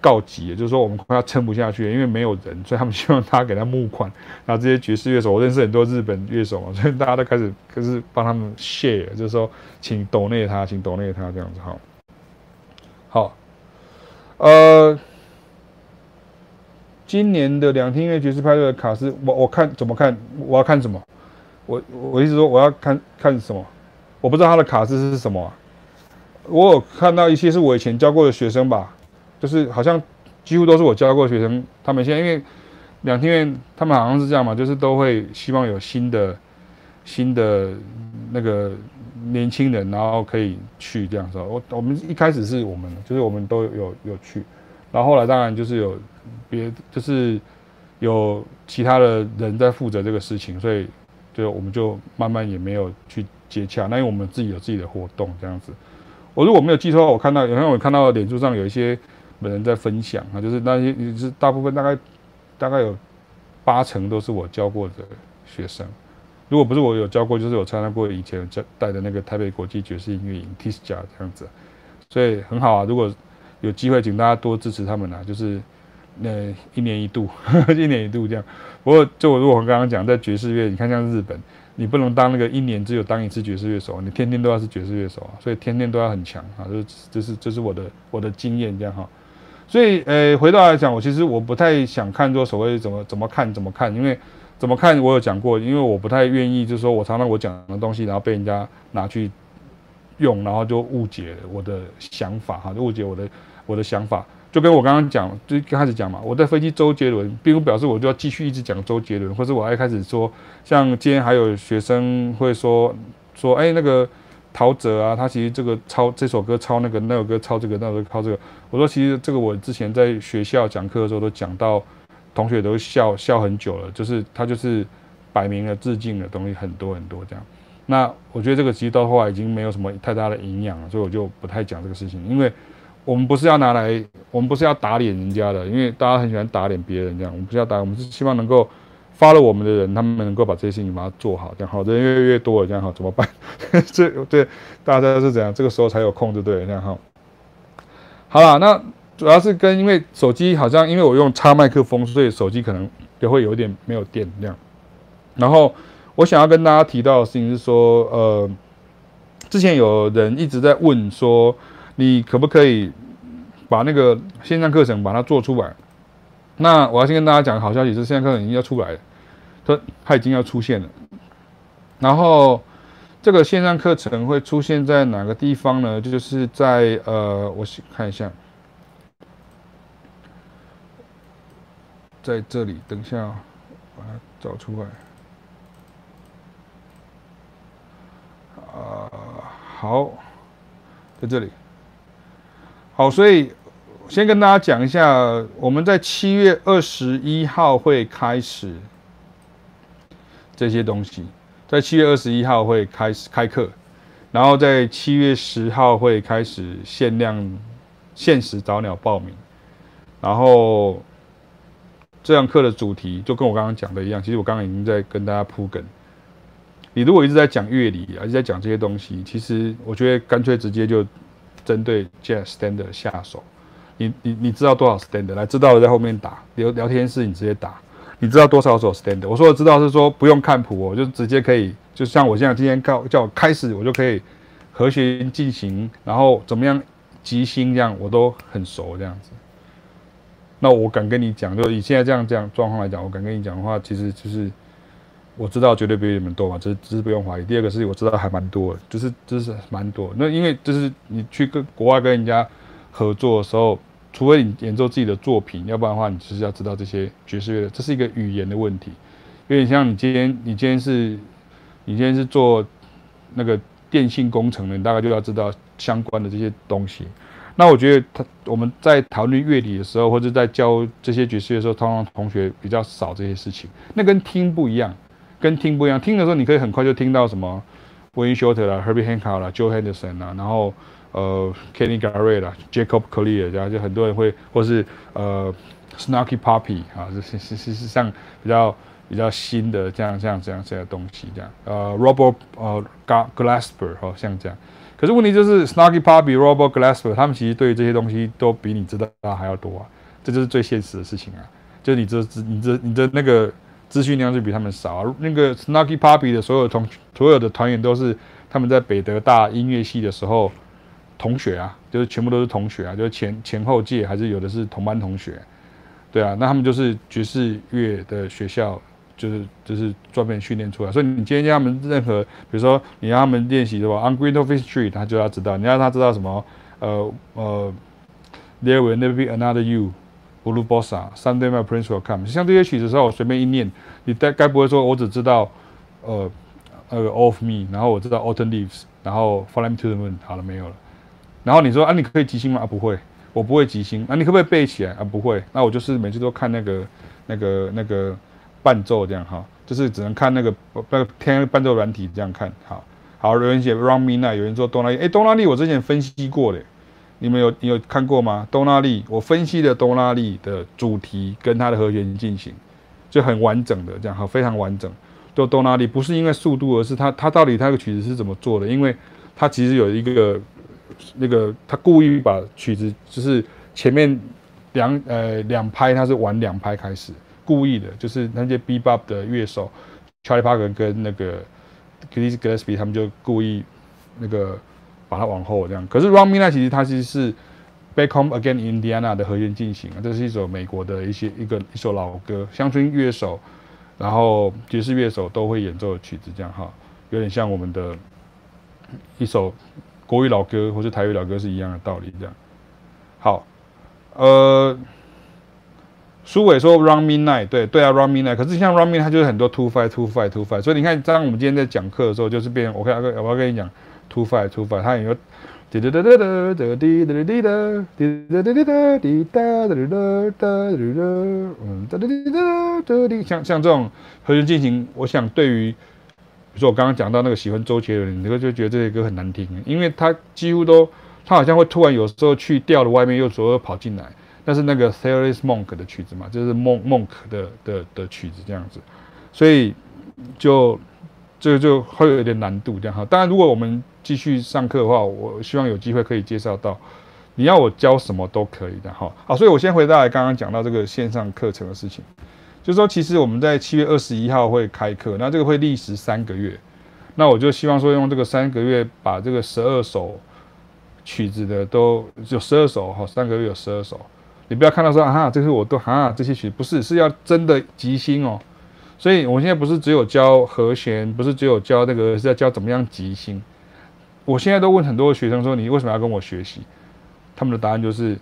告急，也就是说我们快要撑不下去了，因为没有人，所以他们希望大家给他募款。然后这些爵士乐手，我认识很多日本乐手嘛，所以大家都开始开始帮他们 share，就是说请 donate 他，请 donate 他这样子哈。好，呃，今年的两厅院爵士派对的卡司，我我看怎么看？我要看什么？我我意思说我要看看什么，我不知道他的卡司是什么啊。我有看到一些是我以前教过的学生吧，就是好像几乎都是我教过的学生。他们现在因为两天院他们好像是这样嘛，就是都会希望有新的新的那个年轻人，然后可以去这样子。我我们一开始是我们，就是我们都有有去，然后后来当然就是有别就是有其他的人在负责这个事情，所以对我们就慢慢也没有去接洽。那因为我们自己有自己的活动这样子。我如果没有记错，我看到有时候我看到脸书上有一些本人在分享啊，就是那些就是大部分大概大概有八成都是我教过的学生。如果不是我有教过，就是有参加过以前教带的那个台北国际爵士音乐营 TISJA 这样子，所以很好啊。如果有机会，请大家多支持他们啊，就是那一年一度呵呵，一年一度这样。不过就我如果我刚刚讲在爵士乐，你看像日本。你不能当那个一年只有当一次爵士乐手，你天天都要是爵士乐手啊，所以天天都要很强啊，这这是这是我的我的经验这样哈。所以呃，回到来讲，我其实我不太想看说所谓怎么怎么看怎么看，因为怎么看我有讲过，因为我不太愿意就是说我常常我讲的东西，然后被人家拿去用，然后就误解我的想法哈，就误解我的我的想法。就跟我刚刚讲，就刚开始讲嘛，我在分析周杰伦，并不表示我就要继续一直讲周杰伦，或者我还开始说，像今天还有学生会说说，哎，那个陶喆啊，他其实这个抄这首歌抄那个，那首歌抄这个，那首歌抄这个。我说其实这个我之前在学校讲课的时候都讲到，同学都笑笑很久了，就是他就是摆明了致敬的东西很多很多这样。那我觉得这个其实到后来已经没有什么太大的营养了，所以我就不太讲这个事情，因为。我们不是要拿来，我们不是要打脸人家的，因为大家很喜欢打脸别人这样。我们不是要打，我们是希望能够发了我们的人，他们能够把这些事情把它做好，这样好，人越来越多了，这样好怎么办？这对大家是怎样？这个时候才有空，对不对？这样好。好了，那主要是跟因为手机好像因为我用插麦克风，所以手机可能也会有一点没有电这样。然后我想要跟大家提到的事情是说，呃，之前有人一直在问说。你可不可以把那个线上课程把它做出来？那我要先跟大家讲个好消息，是线上课程已经要出来了，它它已经要出现了。然后这个线上课程会出现在哪个地方呢？就是在呃，我先看一下，在这里，等一下把它找出来。啊，好，在这里。好，所以先跟大家讲一下，我们在七月二十一号会开始这些东西，在七月二十一号会开始开课，然后在七月十号会开始限量限时早鸟报名，然后这堂课的主题就跟我刚刚讲的一样，其实我刚刚已经在跟大家铺梗。你如果一直在讲乐理，还是在讲这些东西，其实我觉得干脆直接就。针对 Jazz Standard 下手，你你你知道多少 Standard？来，知道了在后面打聊聊天室，你直接打。你知道多少首 Standard？我说的知道是说不用看谱，我就直接可以，就像我现在今天叫叫我开始，我就可以和弦进行，然后怎么样即兴这样，我都很熟这样子。那我敢跟你讲，就以现在这样这样状况来讲，我敢跟你讲的话，其实就是。我知道绝对比你们多嘛，这这是不用怀疑。第二个是我知道还蛮多，就是就是蛮多。那因为就是你去跟国外跟人家合作的时候，除非你演奏自己的作品，要不然的话，你其实要知道这些爵士乐的，这是一个语言的问题。因为像你今天你今天是，你今天是做那个电信工程的，你大概就要知道相关的这些东西。那我觉得他我们在讨论乐理的时候，或者在教这些爵士乐的时候，通常同学比较少这些事情。那跟听不一样。跟听不一样，听的时候你可以很快就听到什么 Wayne Shorter 啦、Herbie Hancock 啦、Joe Henderson 啦，然后呃 Kenny Garrett 啦、Jacob Collier 这样，就很多人会，或是呃 Snarky Puppy 啊，这是是是是像比较比较新的这样这样这样这样东西这样，呃 Robert 呃 Glasper 好像这样，可是问题就是 Snarky Puppy、Robert Glasper 他们其实对于这些东西都比你知道还要多啊，这就是最现实的事情啊，就是你这你这你的那个。资讯量就比他们少啊。那个 Snarky Puppy 的所有同所有的团员都是他们在北德大音乐系的时候同学啊，就是全部都是同学啊，就是前前后届还是有的是同班同学，对啊，那他们就是爵士乐的学校，就是就是专门训练出来。所以你今天让他们任何，比如说你让他们练习的话，On Greenfield Street，他就要知道；你让他知道什么，呃呃，There will never be another you。Blue Bossa、Someday My Prince Will Come，像这些曲子的时候，我随便一念，你该该不会说我只知道呃那个 All of Me，然后我知道 Autumn Leaves，然后 Fly Me to the Moon，好了没有了？然后你说啊，你可以即兴吗？啊，不会，我不会即兴。啊，你可不可以背起来？啊，不会。那我就是每次都看那个那个那个伴奏这样哈，就是只能看那个那个听伴奏软体这样看。好，好，有人写 Round Midnight，有人说多拉利。哎，多拉利我之前分析过的，你们有你有看过吗？多拉利，我分析的多拉利的主题跟它的和弦进行就很完整的这样哈，非常完整。就多拉利不是因为速度，而是它它到底它的曲子是怎么做的？因为它其实有一个。那个他故意把曲子就是前面两呃两拍，他是玩两拍开始，故意的，就是那些 B Bop 的乐手，Charlie Parker 跟那个 Dizzy Gillespie 他们就故意那个把它往后这样。可是 Round Midnight 其实它其实是 Back Home Again Indiana 的和弦进行啊，这是一首美国的一些一个一首老歌，乡村乐手，然后爵士乐手都会演奏的曲子，这样哈，有点像我们的一首。国语老歌或是台语老歌是一样的道理，这样。好，呃，苏伟说 Round Midnight，对对啊，Round Midnight。可是像 Round Midnight，它就是很多 two five two five two five。所以你看，当我们今天在讲课的时候，就是变，我看我要跟你讲 two five two five，它有滴哒哒哒哒哒滴哒滴哒滴哒滴哒哒滴哒哒哒哒哒嗯哒哒滴哒哒滴，像像这种和弦进行，我想对于。比如说我刚刚讲到那个喜欢周杰伦，你会就觉得这些歌很难听，因为他几乎都，他好像会突然有时候去调了外面，又左右跑进来。但是那个 Thelonious Monk 的曲子嘛，就是 Monk Monk 的的的曲子这样子，所以就这个就会有点难度这样哈。当然，如果我们继续上课的话，我希望有机会可以介绍到，你要我教什么都可以的哈。好，所以我先回到刚刚讲到这个线上课程的事情。就是说，其实我们在七月二十一号会开课，那这个会历时三个月。那我就希望说，用这个三个月把这个十二首曲子的都就十二首哈，三个月有十二首。你不要看到说啊，这是我都啊这些曲不是是要真的即兴哦。所以我现在不是只有教和弦，不是只有教那个，是要教怎么样即兴。我现在都问很多学生说，你为什么要跟我学习？他们的答案就是，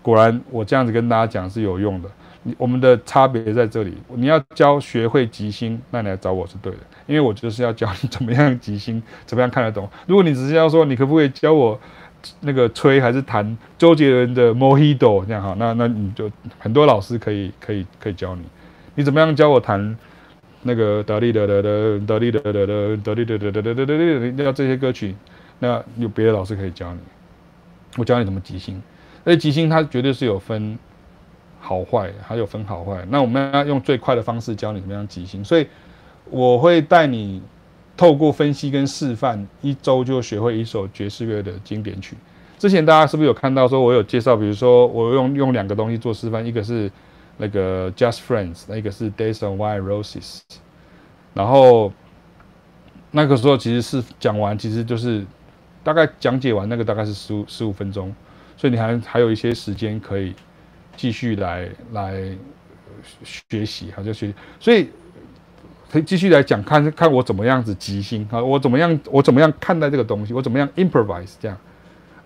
果然我这样子跟大家讲是有用的。你我们的差别在这里，你要教学会即兴，那你来找我是对的，因为我就是要教你怎么样即兴，怎么样看得懂。如果你只是要说，你可不可以教我那个吹还是弹周杰伦的《Mojito》这样哈，那那你就很多老师可以可以可以教你。你怎么样教我弹那个哒哩哒哒哒哒哩哒哒哒哒哩哒哒哒哒哒哒，要这些歌曲，那有别的老师可以教你。我教你怎么即兴，而且即兴它绝对是有分。好坏还有分好坏，那我们要用最快的方式教你怎么样即兴，所以我会带你透过分析跟示范，一周就学会一首爵士乐的经典曲。之前大家是不是有看到说我有介绍，比如说我用用两个东西做示范，一个是那个 Just Friends，那个是 Days on Wine Roses。然后那个时候其实是讲完，其实就是大概讲解完那个大概是十五十五分钟，所以你还还有一些时间可以。继续来来学习哈，就学习，所以可以继续来讲，看看我怎么样子即兴啊，我怎么样，我怎么样看待这个东西，我怎么样 improvise 这样，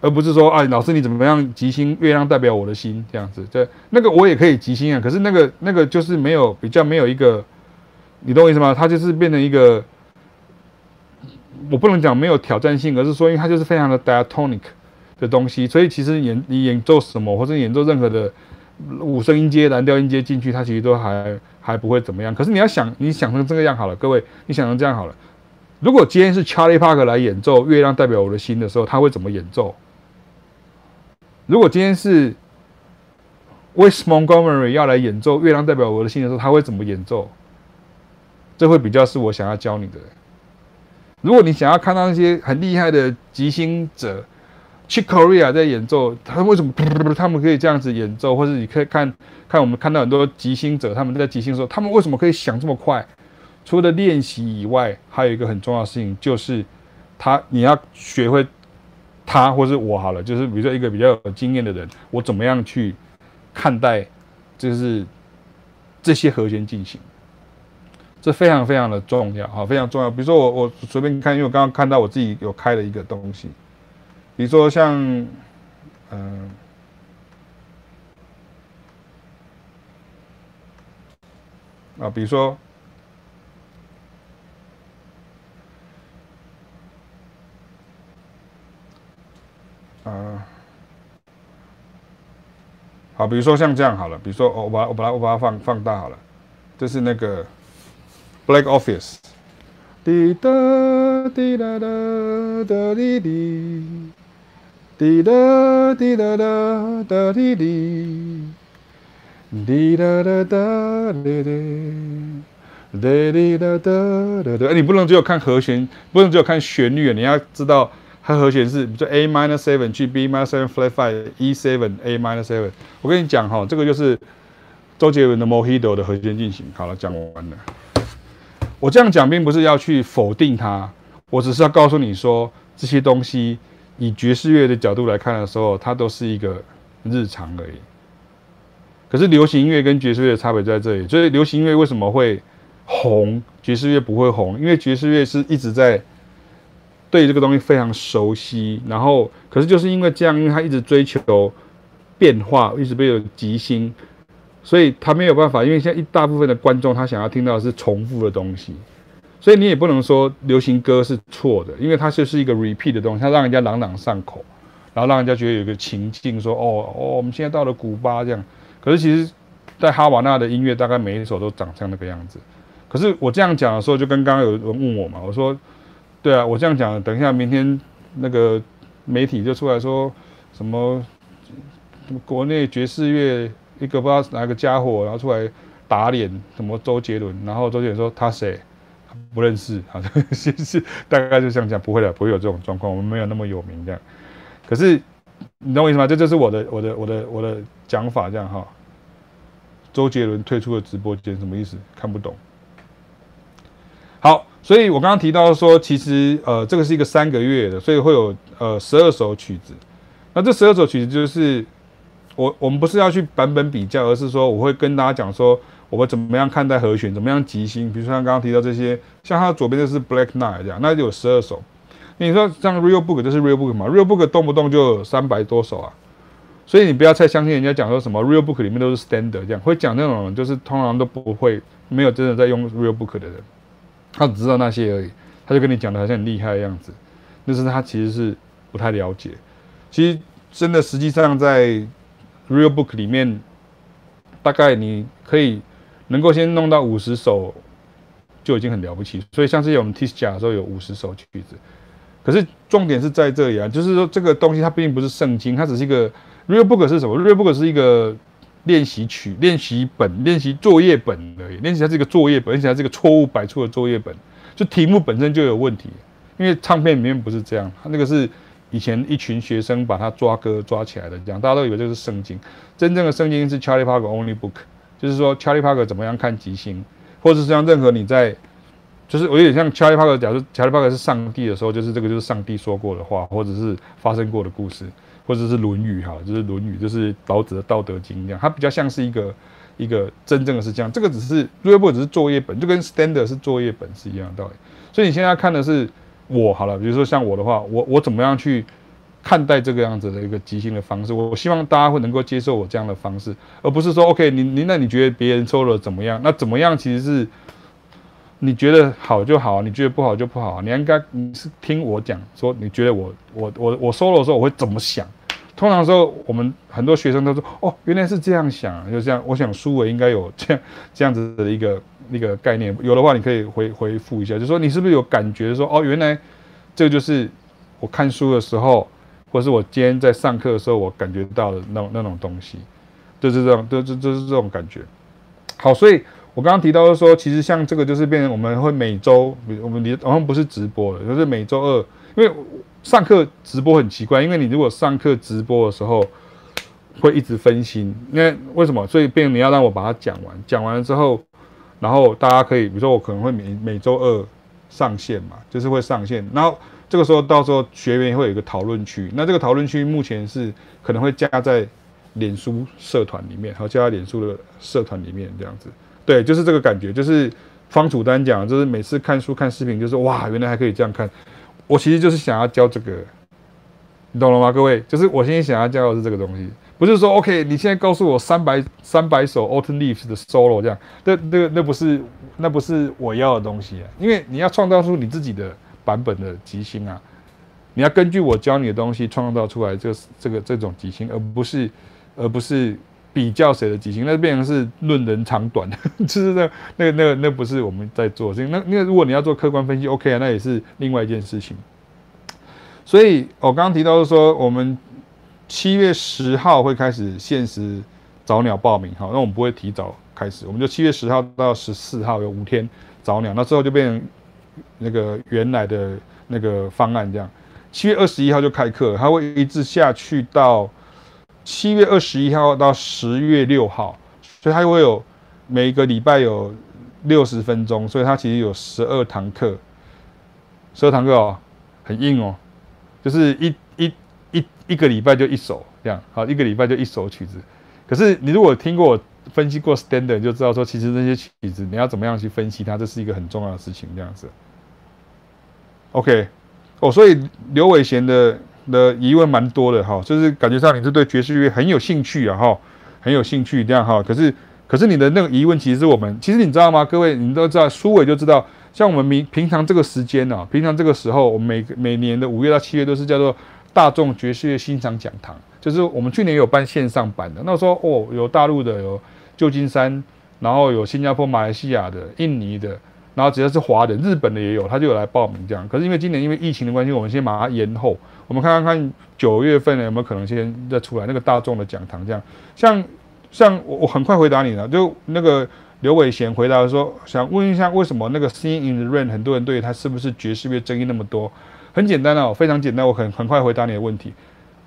而不是说啊，老师你怎么样即兴，月亮代表我的心这样子，对那个我也可以即兴啊，可是那个那个就是没有比较没有一个，你懂我意思吗？它就是变成一个，我不能讲没有挑战性，而是说因为它就是非常的 diatonic 的东西，所以其实演你演奏什么或者演奏任何的。五声音阶、蓝调音阶进去，它其实都还还不会怎么样。可是你要想，你想成这个样好了，各位，你想成这样好了。如果今天是 Charlie Parker 来演奏《月亮代表我的心》的时候，他会怎么演奏？如果今天是 Wes Montgomery 要来演奏《月亮代表我的心》的时候，他会怎么演奏？这会比较是我想要教你的。如果你想要看到那些很厉害的即兴者。，Chikoria 在演奏，他为什么 他们可以这样子演奏？或者你可以看看我们看到很多即兴者，他们在即兴的时候，他们为什么可以想这么快？除了练习以外，还有一个很重要的事情，就是他你要学会他或是我好了就是比如说一个比较有经验的人我怎么样去看待就是这些和弦进行。这非常非常的重要哈非常重要。比如说我我随便看因为我刚刚看到我自己有开了一个东西。比如说像嗯啊比如说啊，好，比如说像这样好了，比如说我把我把它我把它放放大好了，这是那个 Black Office，滴答滴答答答滴滴，滴答滴答答答滴滴。滴答答答滴滴，滴滴答答答答。哎，你不能只有看和弦，不能只有看旋律，你要知道它和弦是，比如 A minor seven 去 B minor seven flat five E seven A minor seven。我跟你讲哈，这个就是周杰伦的 Mojito 的和弦进行。好了，讲完了。我这样讲并不是要去否定它，我只是要告诉你说，这些东西以爵士乐的角度来看的时候，它都是一个日常而已。可是流行音乐跟爵士乐的差别在这里，所以流行音乐为什么会红，爵士乐不会红？因为爵士乐是一直在对这个东西非常熟悉，然后可是就是因为这样，因为他一直追求变化，一直被有即兴，所以他没有办法。因为现在一大部分的观众他想要听到的是重复的东西，所以你也不能说流行歌是错的，因为它就是一个 repeat 的东西，它让人家朗朗上口，然后让人家觉得有一个情境，说哦哦，我们现在到了古巴这样。可是其实，在哈瓦那的音乐大概每一首都长像那个样子。可是我这样讲的时候，就跟刚刚有人问我嘛，我说，对啊，我这样讲，等一下明天那个媒体就出来说什么，国内爵士乐一个不知道哪个家伙，然后出来打脸什么周杰伦，然后周杰伦说他谁，不认识，好像是是 大概就这样讲，不会的，不会有这种状况，我们没有那么有名这样。可是你懂我意思吗？这就是我的我的我的我的讲法这样哈。周杰伦退出了直播间，什么意思？看不懂。好，所以我刚刚提到说，其实呃，这个是一个三个月的，所以会有呃十二首曲子。那这十二首曲子就是我我们不是要去版本比较，而是说我会跟大家讲说，我们怎么样看待和弦，怎么样即兴。比如说像刚刚提到这些，像它左边就是 Black Knight 这样，那就有十二首。你说像 Real Book 就是 Real Book 嘛？Real Book 动不动就三百多首啊。所以你不要太相信人家讲说什么 real book 里面都是 standard 这样，会讲那种就是通常都不会没有真的在用 real book 的人，他只知道那些而已，他就跟你讲的好像很厉害的样子，但是他其实是不太了解。其实真的实际上在 real book 里面，大概你可以能够先弄到五十首就已经很了不起。所以像之前我们 TISJA 的时候有五十首曲子，可是重点是在这里啊，就是说这个东西它毕竟不是圣经，它只是一个。Real book 是什么？Real book 是一个练习曲、练习本、练习作业本而已。练习它是一个作业本，而且它是一个错误百出的作业本。就题目本身就有问题，因为唱片里面不是这样，它那个是以前一群学生把它抓歌抓起来的，这样大家都以为这是圣经。真正的圣经是 Charlie Parker Only Book，就是说 Charlie Parker 怎么样看即兴，或者是像任何你在，就是我有点像 Charlie Parker，假如 Charlie Parker 是上帝的时候，就是这个就是上帝说过的话，或者是发生过的故事。或者是《论语》哈，就是《论语》，就是老子的《道德经》一样，它比较像是一个一个真正的是这样。这个只是 real book 只是作业本，就跟 standard 是作业本是一样的道理。所以你现在看的是我好了，比如说像我的话，我我怎么样去看待这个样子的一个即兴的方式？我希望大家会能够接受我这样的方式，而不是说 OK，你你那你觉得别人说了怎么样？那怎么样其实是你觉得好就好，你觉得不好就不好。你应该你是听我讲说，你觉得我我我我 solo 的时候我会怎么想？通常说，我们很多学生都说：“哦，原来是这样想，就这样。”我想苏伟应该有这样这样子的一个一个概念。有的话，你可以回回复一下，就说你是不是有感觉说：“哦，原来这就是我看书的时候，或是我今天在上课的时候，我感觉到的那种那种东西，就是这种，就就就是这种感觉。”好，所以我刚刚提到说，其实像这个就是变成我们会每周，我们好像不是直播了，就是每周二，因为。上课直播很奇怪，因为你如果上课直播的时候会一直分心，那为什么？所以变你要让我把它讲完，讲完了之后，然后大家可以，比如说我可能会每每周二上线嘛，就是会上线，然后这个时候到时候学员会有一个讨论区，那这个讨论区目前是可能会加在脸书社团里面，好，加在脸书的社团里面这样子，对，就是这个感觉，就是方楚丹讲，就是每次看书看视频，就是哇，原来还可以这样看。我其实就是想要教这个，你懂了吗？各位，就是我现在想要教的是这个东西，不是说 OK，你现在告诉我三百三百首 Autumn Leaves 的 solo 这样，那那那不是那不是我要的东西啊，因为你要创造出你自己的版本的即兴啊，你要根据我教你的东西创造出来这个这个这种即兴，而不是而不是比较谁的即兴，那变成是论人长短，就是那那那那不是我们在做，所以那那如果你要做客观分析，OK 啊，那也是另外一件事情。所以我刚刚提到说我们。七月十号会开始限时早鸟报名，好，那我们不会提早开始，我们就七月十号到十四号有五天早鸟，那之后就变成那个原来的那个方案这样。七月二十一号就开课，它会一直下去到七月二十一号到十月六号，所以它会有每个礼拜有六十分钟，所以它其实有十二堂课，十二堂课哦，很硬哦，就是一一。一一个礼拜就一首这样，好，一个礼拜就一首曲子。可是你如果听过我分析过 standard，就知道说其实那些曲子你要怎么样去分析它，这是一个很重要的事情。这样子，OK，哦，所以刘伟贤的的疑问蛮多的哈，就是感觉上你是对爵士乐很有兴趣啊哈，很有兴趣这样哈。可是可是你的那个疑问其实是我们，其实你知道吗？各位，你都知道，苏伟就知道，像我们平平常这个时间呢，平常这个时候，我们每每年的五月到七月都是叫做。大众爵士乐欣赏讲堂，就是我们去年有办线上版的。那时候哦，有大陆的，有旧金山，然后有新加坡、马来西亚的、印尼的，然后只要是华人，日本的也有，他就有来报名这样。可是因为今年因为疫情的关系，我们先把它延后。我们看看看九月份呢有没有可能先再出来那个大众的讲堂这样。像像我我很快回答你了，就那个刘伟贤回答说，想问一下为什么那个 Sing in the Rain 很多人对他是不是爵士乐争议那么多？很简单哦，非常简单，我很很快回答你的问题。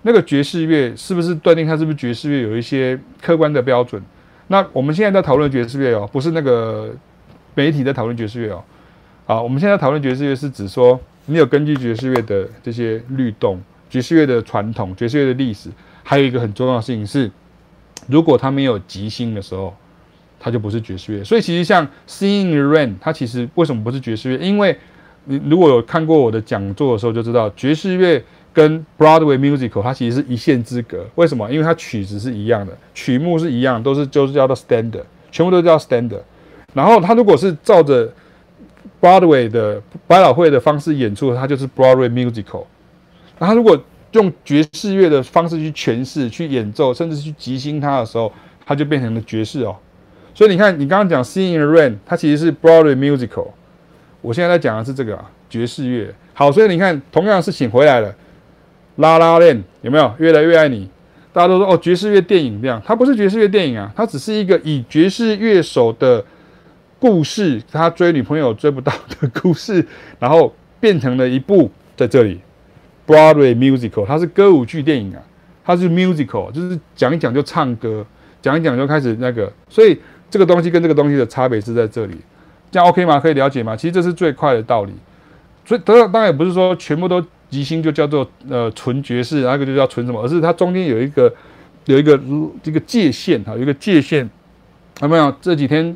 那个爵士乐是不是断定它是不是爵士乐有一些客观的标准？那我们现在在讨论爵士乐哦，不是那个媒体在讨论爵士乐哦。好，我们现在讨论爵士乐是指说，你有根据爵士乐的这些律动、爵士乐的传统、爵士乐的历史，还有一个很重要的事情是，如果它没有即兴的时候，它就不是爵士乐。所以其实像《Singing the Rain》，它其实为什么不是爵士乐？因为你如果有看过我的讲座的时候，就知道爵士乐跟 Broadway musical 它其实是一线之隔。为什么？因为它曲子是一样的，曲目是一样，都是就是叫做 standard，全部都叫 standard。然后它如果是照着 Broadway 的百老汇的方式演出，它就是 Broadway musical。那它如果用爵士乐的方式去诠释、去演奏，甚至去即兴它的时候，它就变成了爵士哦。所以你看，你刚刚讲《Singing the Rain》，它其实是 Broadway musical。我现在在讲的是这个啊，爵士乐。好，所以你看，同样是请回来了，《拉拉链》有没有？越来越爱你。大家都说哦，爵士乐电影这样，它不是爵士乐电影啊，它只是一个以爵士乐手的故事，他追女朋友追不到的故事，然后变成了一部在这里 Broadway musical，它是歌舞剧电影啊，它是 musical，就是讲一讲就唱歌，讲一讲就开始那个，所以这个东西跟这个东西的差别是在这里。这样 OK 吗？可以了解吗？其实这是最快的道理。所以当然当然也不是说全部都即兴就叫做呃纯爵士，那个就叫纯什么，而是它中间有一个有一个这个界限哈，有一个界限。有没有？这几天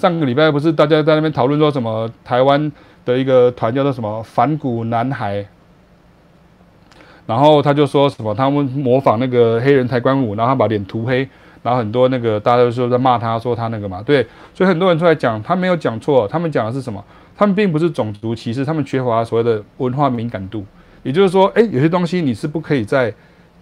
上个礼拜不是大家在那边讨论说什么台湾的一个团叫做什么反骨男孩，然后他就说什么他们模仿那个黑人抬棺舞，然后他把脸涂黑。然后很多那个大家都说在骂他，说他那个嘛，对，所以很多人出来讲，他没有讲错，他们讲的是什么？他们并不是种族歧视，他们缺乏所谓的文化敏感度。也就是说，诶，有些东西你是不可以在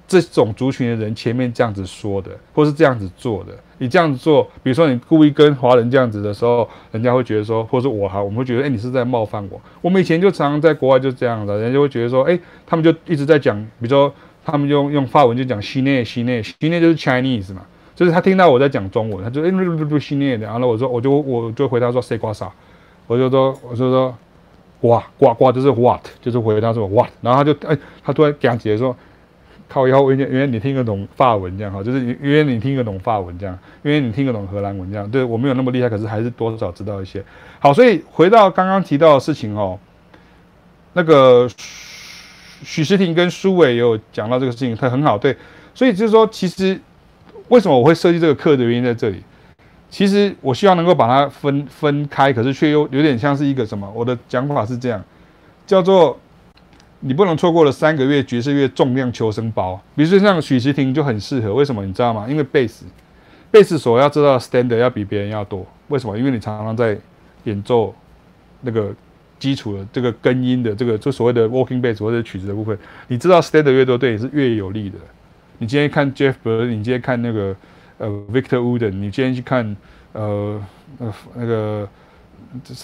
这种族群的人前面这样子说的，或是这样子做的。你这样子做，比如说你故意跟华人这样子的时候，人家会觉得说，或者我哈，我们会觉得，诶，你是在冒犯我。我们以前就常常在国外就这样的，人家就会觉得说，诶，他们就一直在讲，比如说他们用用法文就讲西内西内西内就是 Chinese 嘛。就是他听到我在讲中文，他就哎，不不不，训练的。然后我说，我就我就回答说，谁瓜啥？我就说，我就说，哇呱呱，就是 what，就是回答说 what。然后他就哎，他突然讲起来说，靠腰，因为因为你听得懂法文这样哈，就是因为你听得懂法文这样，因为你听得懂荷兰文这样。对，我没有那么厉害，可是还是多少知道一些。好，所以回到刚刚提到的事情哦，那个许时廷跟苏伟也有讲到这个事情，他很好。对，所以就是说，其实。为什么我会设计这个课的原因在这里，其实我希望能够把它分分开，可是却又有点像是一个什么？我的讲法是这样，叫做你不能错过了三个月爵士乐重量求生包。比如说像许时婷就很适合，为什么你知道吗？因为贝斯，贝斯手要知道 standard 要比别人要多。为什么？因为你常常在演奏那个基础的这个根音的这个就所谓的 walking bass 或者曲子的部分，你知道 standard 越多，对你是越有利的。你今天看 Jeff Berlin，你今天看那个呃 Victor Wooden，你今天去看呃呃那个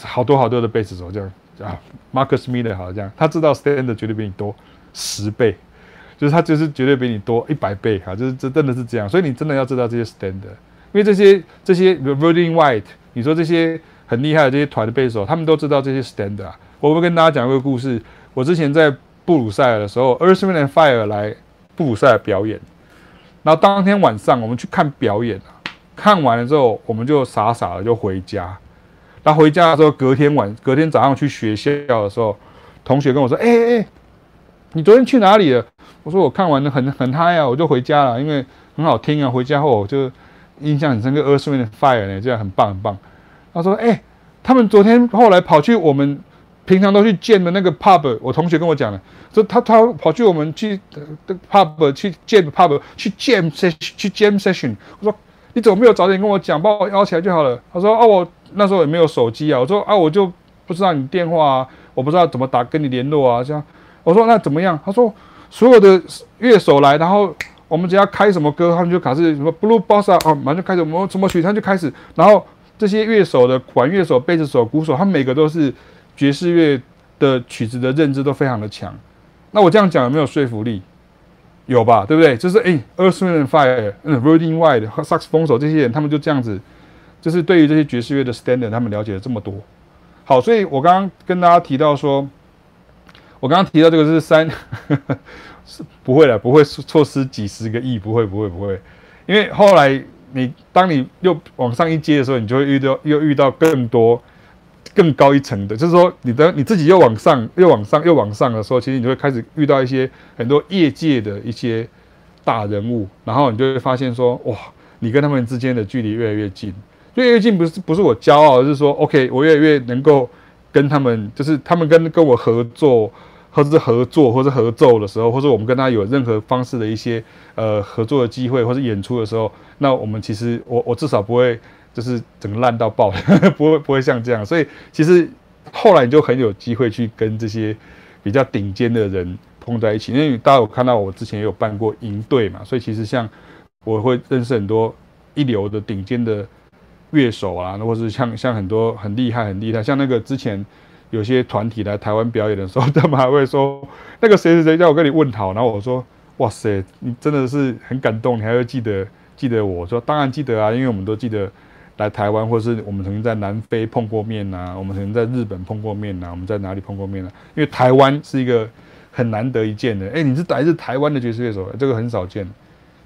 好多好多的贝斯手这样。啊，Marcus Miller 好这样，他知道 standard 绝对比你多十倍，就是他就是绝对比你多一百倍哈，就是这真的是这样，所以你真的要知道这些 standard，因为这些这些 Verdine White，你说这些很厉害的这些团的贝斯手，他们都知道这些 standard。我会跟大家讲一个故事，我之前在布鲁塞尔的时候，Earth Wind and Fire 来布鲁塞尔表演，然后当天晚上我们去看表演，看完了之后我们就傻傻的就回家。他回家的时候，隔天晚，隔天早上去学校的时候，同学跟我说：“哎哎，你昨天去哪里了？”我说：“我看完了很很嗨啊，我就回家了，因为很好听啊。回家后我就印象很深刻 Earth Wind Fire 呢，这样很棒很棒。”他说：“哎，他们昨天后来跑去我们平常都去见的那个 pub，我同学跟我讲了，说他他跑去我们去的 pub 去见 pub 去 jam session 去 jam session。”我说：“你怎么没有早点跟我讲，把我邀起来就好了？”他说：“哦，我。”那时候也没有手机啊，我说啊，我就不知道你电话啊，我不知道怎么打跟你联络啊，这样。我说那怎么样？他说所有的乐手来，然后我们只要开什么歌，他们就开始什么 Blue Bossa 啊，马上就开始我们什么曲，他就开始。然后这些乐手的管乐手、贝斯手、鼓手，他每个都是爵士乐的曲子的认知都非常的强。那我这样讲有没有说服力？有吧，对不对？就是诶 Earth Wind and Fire，嗯，Verdine White 和萨克斯风手这些人，他们就这样子。就是对于这些爵士乐的 standard，他们了解了这么多。好，所以我刚刚跟大家提到说，我刚刚提到这个是三，是 不会的，不会错失几十个亿，不会，不会，不会。因为后来你当你又往上一阶的时候，你就会遇到又遇到更多更高一层的，就是说你的你自己又往上又往上又往上的时候，其实你会开始遇到一些很多业界的一些大人物，然后你就会发现说，哇，你跟他们之间的距离越来越近。越来越近不是不是我骄傲，而是说，OK，我越来越能够跟他们，就是他们跟跟我合作，或者是合作，或者合奏的时候，或者我们跟他有任何方式的一些呃合作的机会，或者演出的时候，那我们其实我我至少不会就是整个烂到爆，不会不会像这样。所以其实后来你就很有机会去跟这些比较顶尖的人碰在一起，因为大家有看到我之前也有办过营队嘛，所以其实像我会认识很多一流的顶尖的。乐手啊，或是像像很多很厉害很厉害，像那个之前有些团体来台湾表演的时候，他们还会说那个谁谁谁叫我跟你问好，然后我说哇塞，你真的是很感动，你还会记得记得我说当然记得啊，因为我们都记得来台湾，或是我们曾经在南非碰过面呐、我们曾经在日本碰过面呐、我们在哪里碰过面呢、啊？因为台湾是一个很难得一见的，哎，你是来自台湾的爵士乐手，这个很少见。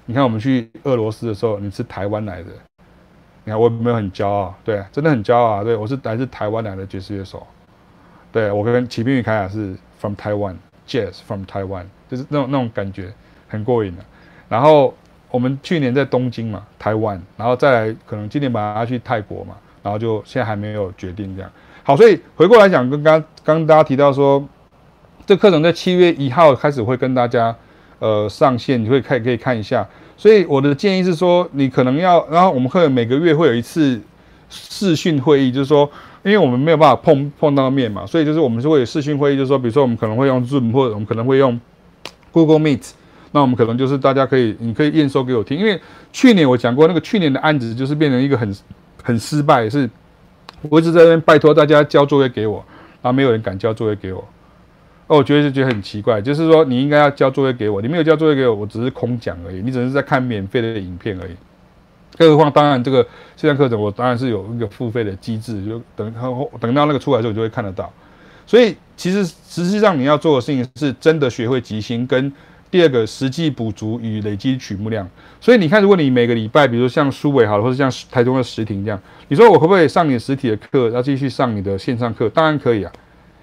你看我们去俄罗斯的时候，你是台湾来的。你看我有没有很骄傲，对，真的很骄傲啊！对，我是来自台湾来的爵士乐手，对，我跟启斌与凯亚是 from Taiwan，jazz from Taiwan，就是那种那种感觉很过瘾的。然后我们去年在东京嘛，台湾，然后再来可能今年把它去泰国嘛，然后就现在还没有决定这样。好，所以回过来讲，跟刚刚大家提到说，这课程在七月一号开始会跟大家呃上线，你会看可以看一下。所以我的建议是说，你可能要，然后我们会每个月会有一次视讯会议，就是说，因为我们没有办法碰碰到面嘛，所以就是我们是会有视讯会议，就是说，比如说我们可能会用 Zoom，或者我们可能会用 Google Meet，那我们可能就是大家可以，你可以验收给我听，因为去年我讲过那个去年的案子就是变成一个很很失败，是我一直在那边拜托大家交作业给我，然后没有人敢交作业给我。哦，我觉得就觉得很奇怪，就是说你应该要交作业给我，你没有交作业给我，我只是空讲而已，你只是在看免费的影片而已。更何况，当然这个线上课程我当然是有一个付费的机制，就等等到那个出来之后，你就会看得到。所以其实实际上你要做的事情是真的学会即兴，跟第二个实际补足与累积曲目量。所以你看，如果你每个礼拜，比如像苏伟好了，或者像台中的实庭这样，你说我可不可以上你实体的课，要继续上你的线上课？当然可以啊。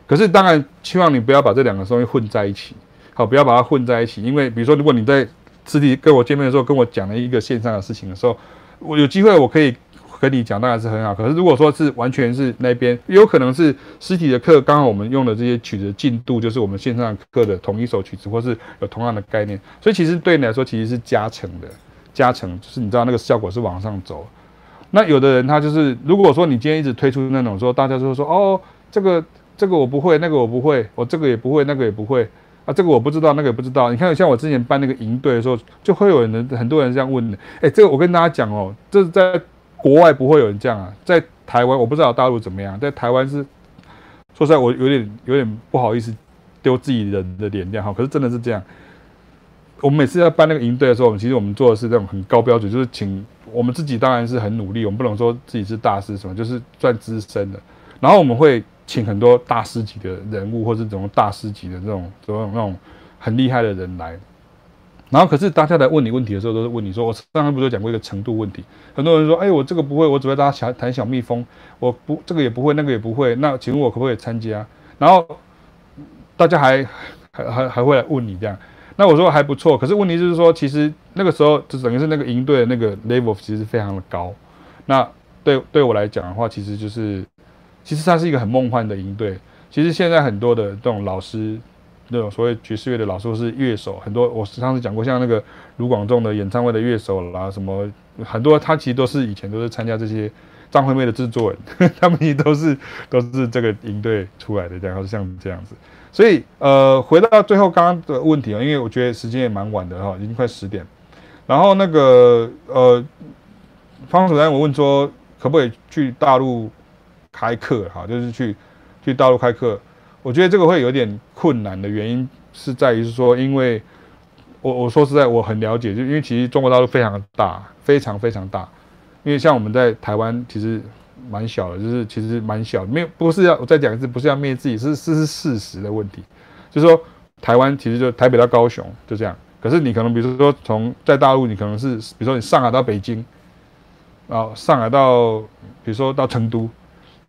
可是，当然希望你不要把这两个东西混在一起，好，不要把它混在一起。因为，比如说，如果你在实体跟我见面的时候，跟我讲了一个线上的事情的时候，我有机会我可以跟你讲当然是很好。可是如果说是完全是那边，有可能是实体的课，刚好我们用的这些曲子进度就是我们线上课的同一首曲子，或是有同样的概念，所以其实对你来说其实是加成的，加成就是你知道那个效果是往上走。那有的人他就是，如果说你今天一直推出那种说，大家就说哦，这个这个我不会，那个我不会，我这个也不会，那个也不会。啊，这个我不知道，那个也不知道。你看，像我之前办那个营队的时候，就会有人很多人这样问的。哎，这个我跟大家讲哦，这是在国外不会有人这样啊，在台湾我不知道大陆怎么样，在台湾是说实在，我有点有点不好意思丢自己人的脸这样哈。可是真的是这样。我们每次要办那个营队的时候，我们其实我们做的是这种很高标准，就是请我们自己当然是很努力，我们不能说自己是大师什么，就是算资深的。然后我们会。请很多大师级的人物，或是这种大师级的这种这种那种很厉害的人来，然后可是大家来问你问题的时候，都是问你说：“我刚刚不是讲过一个程度问题？”很多人说：“哎，我这个不会，我只会大家弹小蜜蜂，我不这个也不会，那个也不会。”那请问我可不可以参加？然后大家还还还还会来问你这样，那我说还不错。可是问题就是说，其实那个时候就等于是那个营队的那个 level 其实非常的高。那对对我来讲的话，其实就是。其实它是一个很梦幻的营队。其实现在很多的这种老师，那种所谓爵士乐的老师或是乐手，很多我上次讲过，像那个卢广仲的演唱会的乐手啦，什么很多，他其实都是以前都是参加这些张惠妹的制作人，他们也都是都是这个营队出来的，然后像这样子。所以呃，回到最后刚刚的问题啊，因为我觉得时间也蛮晚的哈，已经快十点。然后那个呃，方主任我问说，可不可以去大陆？开课哈，就是去去大陆开课，我觉得这个会有点困难的原因是在于是说，因为我我说实在我很了解，就因为其实中国大陆非常大，非常非常大。因为像我们在台湾其实蛮小的，就是其实蛮小，没有不是要我再讲一次，不是要灭自己，是是是事实的问题。就是说台湾其实就台北到高雄就这样，可是你可能比如说从在大陆，你可能是比如说你上海到北京，然后上海到比如说到成都。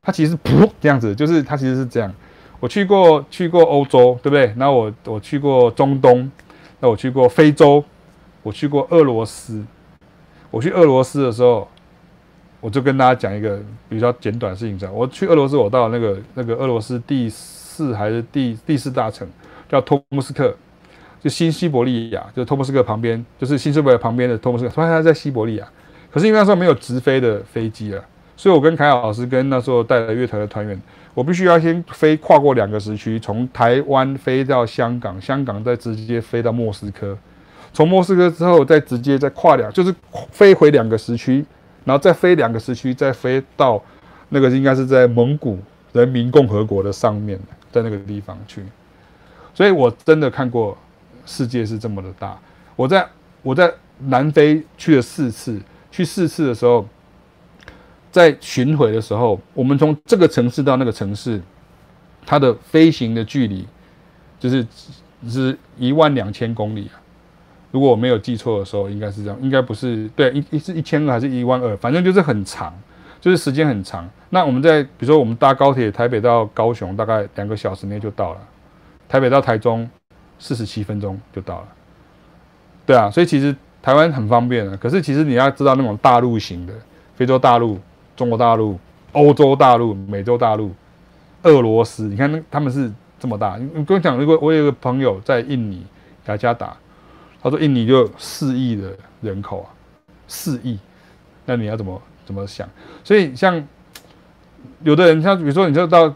它其实噗这样子，就是它其实是这样。我去过去过欧洲，对不对？那我我去过中东，那我去过非洲，我去过俄罗斯。我去俄罗斯的时候，我就跟大家讲一个比较简短的事情。讲，我去俄罗斯，我到那个那个俄罗斯第四还是第第四大城，叫托木斯克，就新西伯利亚，就是托木斯克旁边，就是新西伯利亚旁边的托木斯克。虽然它在西伯利亚，可是因为那时候没有直飞的飞机了。所以，我跟凯老师跟那时候带了乐团的团员，我必须要先飞跨过两个时区，从台湾飞到香港，香港再直接飞到莫斯科，从莫斯科之后再直接再跨两，就是飞回两个时区，然后再飞两个时区，再飞到那个应该是在蒙古人民共和国的上面，在那个地方去。所以我真的看过世界是这么的大。我在我在南非去了四次，去四次的时候。在巡回的时候，我们从这个城市到那个城市，它的飞行的距离就是是一万两千公里啊。如果我没有记错的时候，应该是这样，应该不是对，一一是一千二还是一万二，反正就是很长，就是时间很长。那我们在比如说我们搭高铁台北到高雄，大概两个小时内就到了；台北到台中四十七分钟就到了。对啊，所以其实台湾很方便的。可是其实你要知道那种大陆型的非洲大陆。中国大陆、欧洲大陆、美洲大陆、俄罗斯，你看那他们是这么大。你跟我讲，如果我有个朋友在印尼雅加达，他说印尼就四亿的人口啊，四亿，那你要怎么怎么想？所以像有的人，像比如说，你就到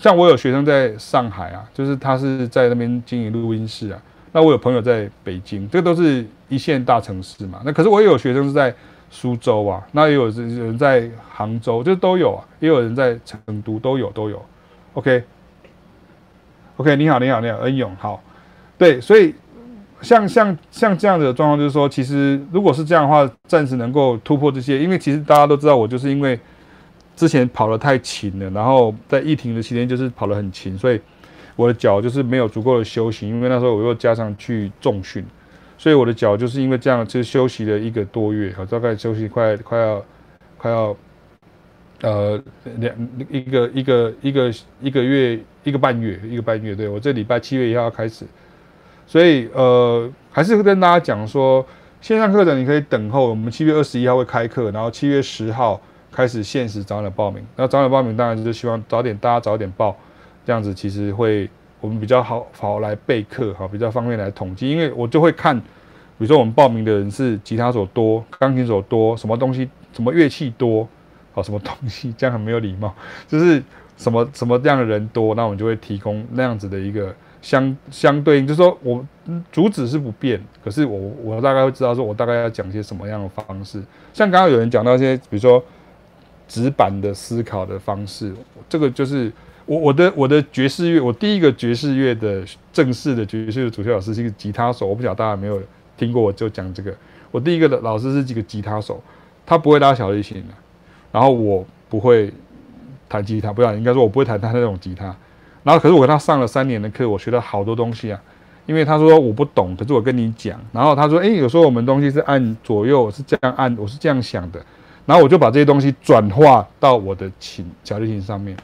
像我有学生在上海啊，就是他是在那边经营录音室啊。那我有朋友在北京，这都是一线大城市嘛。那可是我也有学生是在。苏州啊，那也有人在杭州，就都有啊，也有人在成都，都有都有。OK，OK，、你好，你好，你好，恩勇，好，对，所以像像像这样的状况，就是说，其实如果是这样的话，暂时能够突破这些，因为其实大家都知道，我就是因为之前跑得太勤了，然后在疫情的期间就是跑得很勤，所以我的脚就是没有足够的休息，因为那时候我又加上去重训。所以我的脚就是因为这样，就休息了一个多月，大概休息快快要快要呃两一个一个一个一个月一个半月一个半月，对，我这礼拜七月一号开始，所以呃还是跟大家讲说，线上课程你可以等候，我们七月二十一号会开课，然后七月十号开始限时早点报名。那早点报名当然就是希望早点大家早点报，这样子其实会我们比较好好来备课哈，比较方便来统计。因为我就会看，比如说我们报名的人是吉他手多、钢琴手多、什么东西、什么乐器多，好什么东西，这样很没有礼貌，就是什么什么这样的人多，那我们就会提供那样子的一个。相 相对应，就是说我主旨是不变，可是我我大概会知道说，我大概要讲些什么样的方式。像刚刚有人讲到一些，比如说纸板的思考的方式，这个就是我我的我的爵士乐，我第一个爵士乐的正式的爵士的主修老师是一个吉他手，我不晓得大家有没有听过，我就讲这个。我第一个的老师是几个吉他手，他不会拉小提琴，然后我不会弹吉他，不要应该说我不会弹他那种吉他。然后，可是我跟他上了三年的课，我学了好多东西啊。因为他说我不懂，可是我跟你讲。然后他说，哎，有时候我们东西是按左右，是这样按，我是这样想的。然后我就把这些东西转化到我的琴小提琴上面。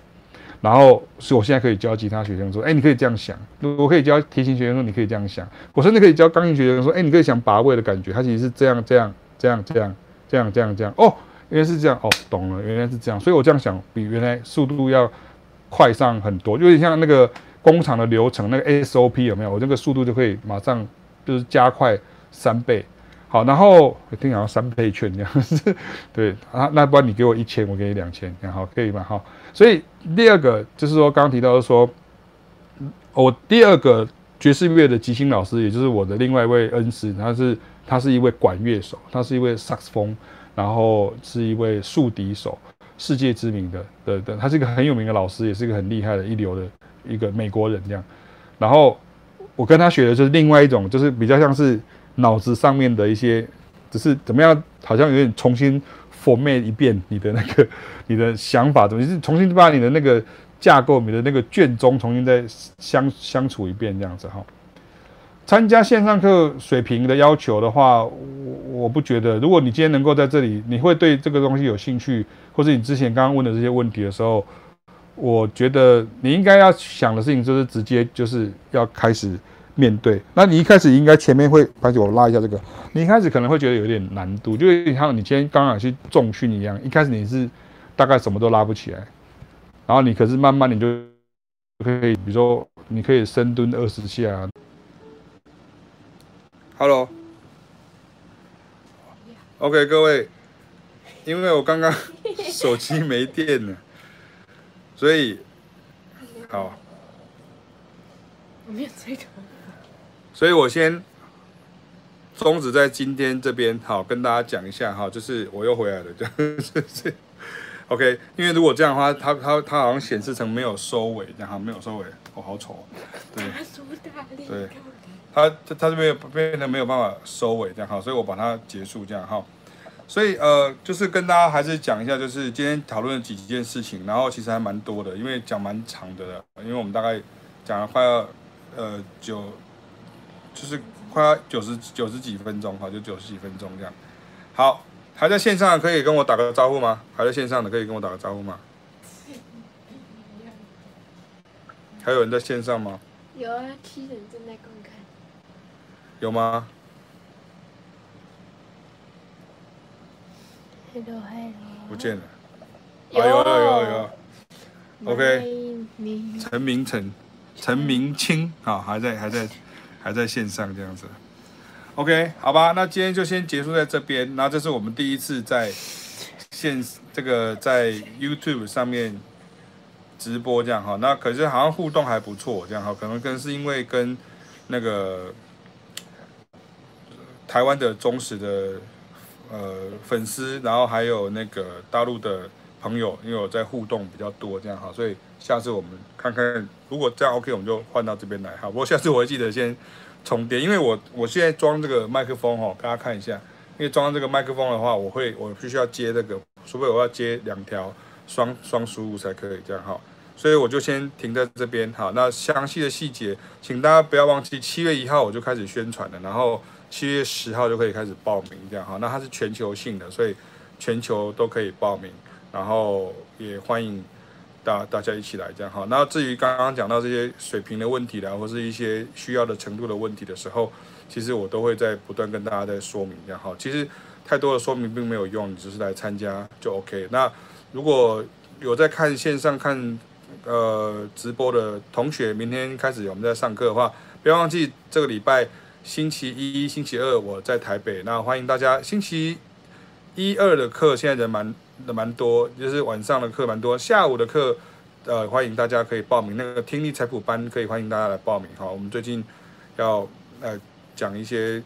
然后，所以我现在可以教吉他学生说，哎，你可以这样想。我可以教提琴学生说，你可以这样想。我甚至可以教钢琴学生说，哎，你可以想把位的感觉，它其实是这样这样这样这样这样这样这样。哦，原来是这样。哦，懂了，原来是这样。所以我这样想，比原来速度要。快上很多，就像那个工厂的流程，那个 SOP 有没有？我这个速度就可以马上就是加快三倍。好，然后我听好像三倍券这样，对啊，那不然你给我一千，我给你两千，这样好可以吗？好，所以第二个就是说，刚刚提到的说，我第二个爵士乐的即兴老师，也就是我的另外一位恩师，他是他是一位管乐手，他是一位萨克斯风，然后是一位竖笛手。世界知名的的的，他是一个很有名的老师，也是一个很厉害的一流的一个美国人这样。然后我跟他学的就是另外一种，就是比较像是脑子上面的一些，只是怎么样，好像有点重新 format 一遍你的那个 你的想法，怎么你是重新把你的那个架构、你的那个卷宗重新再相相处一遍这样子哈。参加线上课水平的要求的话，我我不觉得。如果你今天能够在这里，你会对这个东西有兴趣，或者你之前刚刚问的这些问题的时候，我觉得你应该要想的事情就是直接就是要开始面对。那你一开始应该前面会，而且我拉一下这个，你一开始可能会觉得有点难度，就像你今天刚刚去重训一样，一开始你是大概什么都拉不起来，然后你可是慢慢你就可以，比如说你可以深蹲二十下。Hello，OK，、okay, 各位，因为我刚刚手机没电了，所以好，我没有吹头，所以我先终止在今天这边，好跟大家讲一下哈，就是我又回来了，就是是 OK，因为如果这样的话，它它它好像显示成没有收尾，这样哈，没有收尾，我、好丑，对，对。他他这边变得没有办法收尾这样哈，所以我把它结束这样哈。所以呃，就是跟大家还是讲一下，就是今天讨论了几件事情，然后其实还蛮多的，因为讲蛮长的了，因为我们大概讲了快要呃九，就是快要九十九十几分钟哈，就九十几分钟这样。好，还在线上的可以跟我打个招呼吗？还在线上的可以跟我打个招呼吗？还有人在线上吗？有啊，七人正在观看。有吗？Hello Hello，不见了。有有有有有。OK。陈明成，陈明清啊，还在还在还在线上这样子。OK，好吧，那今天就先结束在这边。那这是我们第一次在线这个在 YouTube 上面直播这样哈。那可是好像互动还不错这样哈，可能跟是因为跟那个。台湾的忠实的呃粉丝，然后还有那个大陆的朋友，因为我在互动比较多，这样哈，所以下次我们看看，如果这样 OK，我们就换到这边来哈。不过下次我会记得先重叠，因为我我现在装这个麦克风哈，大家看一下，因为装这个麦克风的话，我会我必须要接这个，除非我要接两条双双输入才可以这样哈，所以我就先停在这边哈。那详细的细节，请大家不要忘记，七月一号我就开始宣传了，然后。七月十号就可以开始报名，这样哈。那它是全球性的，所以全球都可以报名，然后也欢迎大大家一起来这样哈。那至于刚刚讲到这些水平的问题啦，或是一些需要的程度的问题的时候，其实我都会在不断跟大家在说明这样哈。其实太多的说明并没有用，你只是来参加就 OK。那如果有在看线上看呃直播的同学，明天开始我们在上课的话，不要忘记这个礼拜星期一、星期二我在台北，那欢迎大家。星期一二的课现在人蛮蛮多，就是晚上的课蛮多，下午的课呃欢迎大家可以报名那个听力彩谱班，可以欢迎大家来报名哈。我们最近要呃讲一些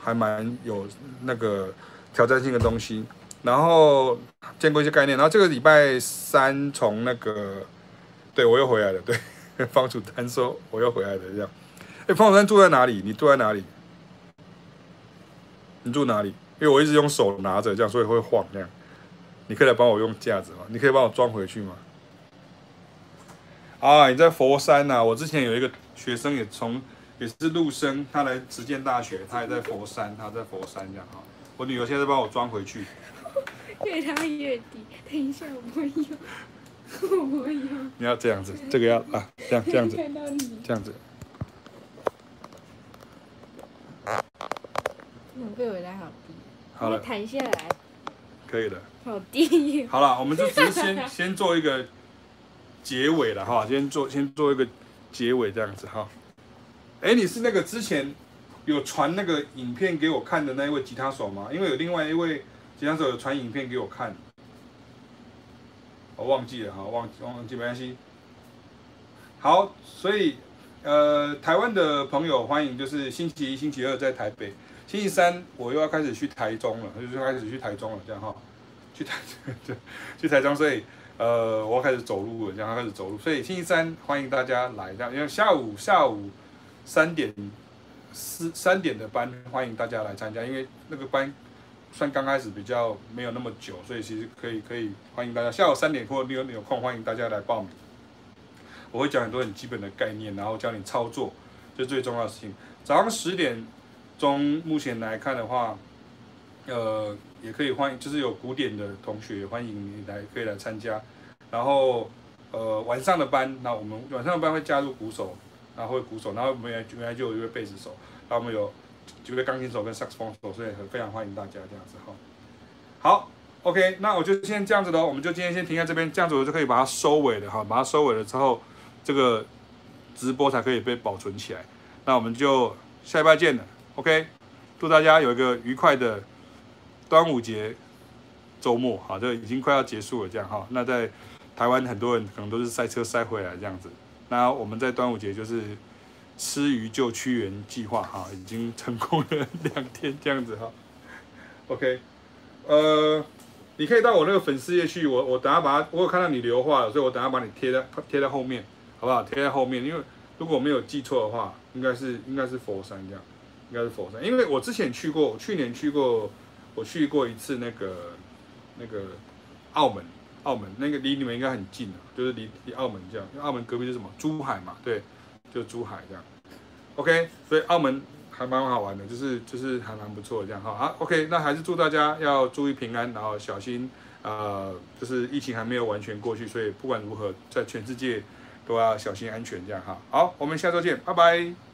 还蛮有那个。挑战性的东西，然后见过一些概念，然后这个礼拜三从那个，对我又回来了，对，方楚丹说我又回来了这样，哎，方楚丹住在哪里？你住在哪里？你住哪里？因为我一直用手拿着这样，所以会晃这样。你可以来帮我用架子吗？你可以帮我装回去吗？啊，你在佛山呐、啊？我之前有一个学生也从也是陆生，他来实践大学，他也在佛山，他在佛山这样哈。我女儿现在帮我装回去，越拉越低。等一下，我不会用，我不会用。你要这样子，这个要啊，这样这样子，这样子。我被我拉好低。好了，弹下来。可以的。好低。好了，我们就只是先 先做一个结尾了哈，先做先做一个结尾这样子哈。哎，你是那个之前。有传那个影片给我看的那一位吉他手吗？因为有另外一位吉他手有传影片给我看，我忘记了哈，忘忘记没关系。好，所以呃，台湾的朋友欢迎，就是星期一、星期二在台北，星期三我又要开始去台中了，就是开始去台中了，这样哈，去台 对去台中，所以呃，我要开始走路了，然后开始走路，所以星期三欢迎大家来，这样因为下午下午三点。四三点的班，欢迎大家来参加，因为那个班算刚开始比较没有那么久，所以其实可以可以欢迎大家下午三点或你有空，欢迎大家来报名。我会讲很多很基本的概念，然后教你操作，这最重要的事情。早上十点钟，目前来看的话，呃，也可以欢迎，就是有鼓点的同学欢迎你来可以来参加。然后呃晚上的班，那我们晚上的班会加入鼓手。然后会鼓手，然后原来原来就有一位贝斯手，然后我们有几位钢琴手跟萨克斯风手，所以很非常欢迎大家这样子哈。好，OK，那我就先这样子喽，我们就今天先停在这边，这样子我就可以把它收尾了哈，把它收尾了之后，这个直播才可以被保存起来。那我们就下礼拜见了，OK，祝大家有一个愉快的端午节周末，好，这已经快要结束了这样哈。那在台湾很多人可能都是塞车塞回来这样子。那我们在端午节就是吃鱼救屈原计划哈，已经成功了两天这样子哈。OK，呃，你可以到我那个粉丝页去，我我等下把它，我有看到你留话了，所以我等下把你贴在贴在后面，好不好？贴在后面，因为如果我没有记错的话，应该是应该是佛山这样，应该是佛山，因为我之前去过，去年去过，我去过一次那个那个澳门。澳门那个离你们应该很近啊，就是离离澳门这样，因为澳门隔壁是什么？珠海嘛，对，就珠海这样。OK，所以澳门还蛮好玩的，就是就是还蛮不错的这样哈。好，OK，那还是祝大家要注意平安，然后小心，呃，就是疫情还没有完全过去，所以不管如何，在全世界都要小心安全这样哈。好，我们下周见，拜拜。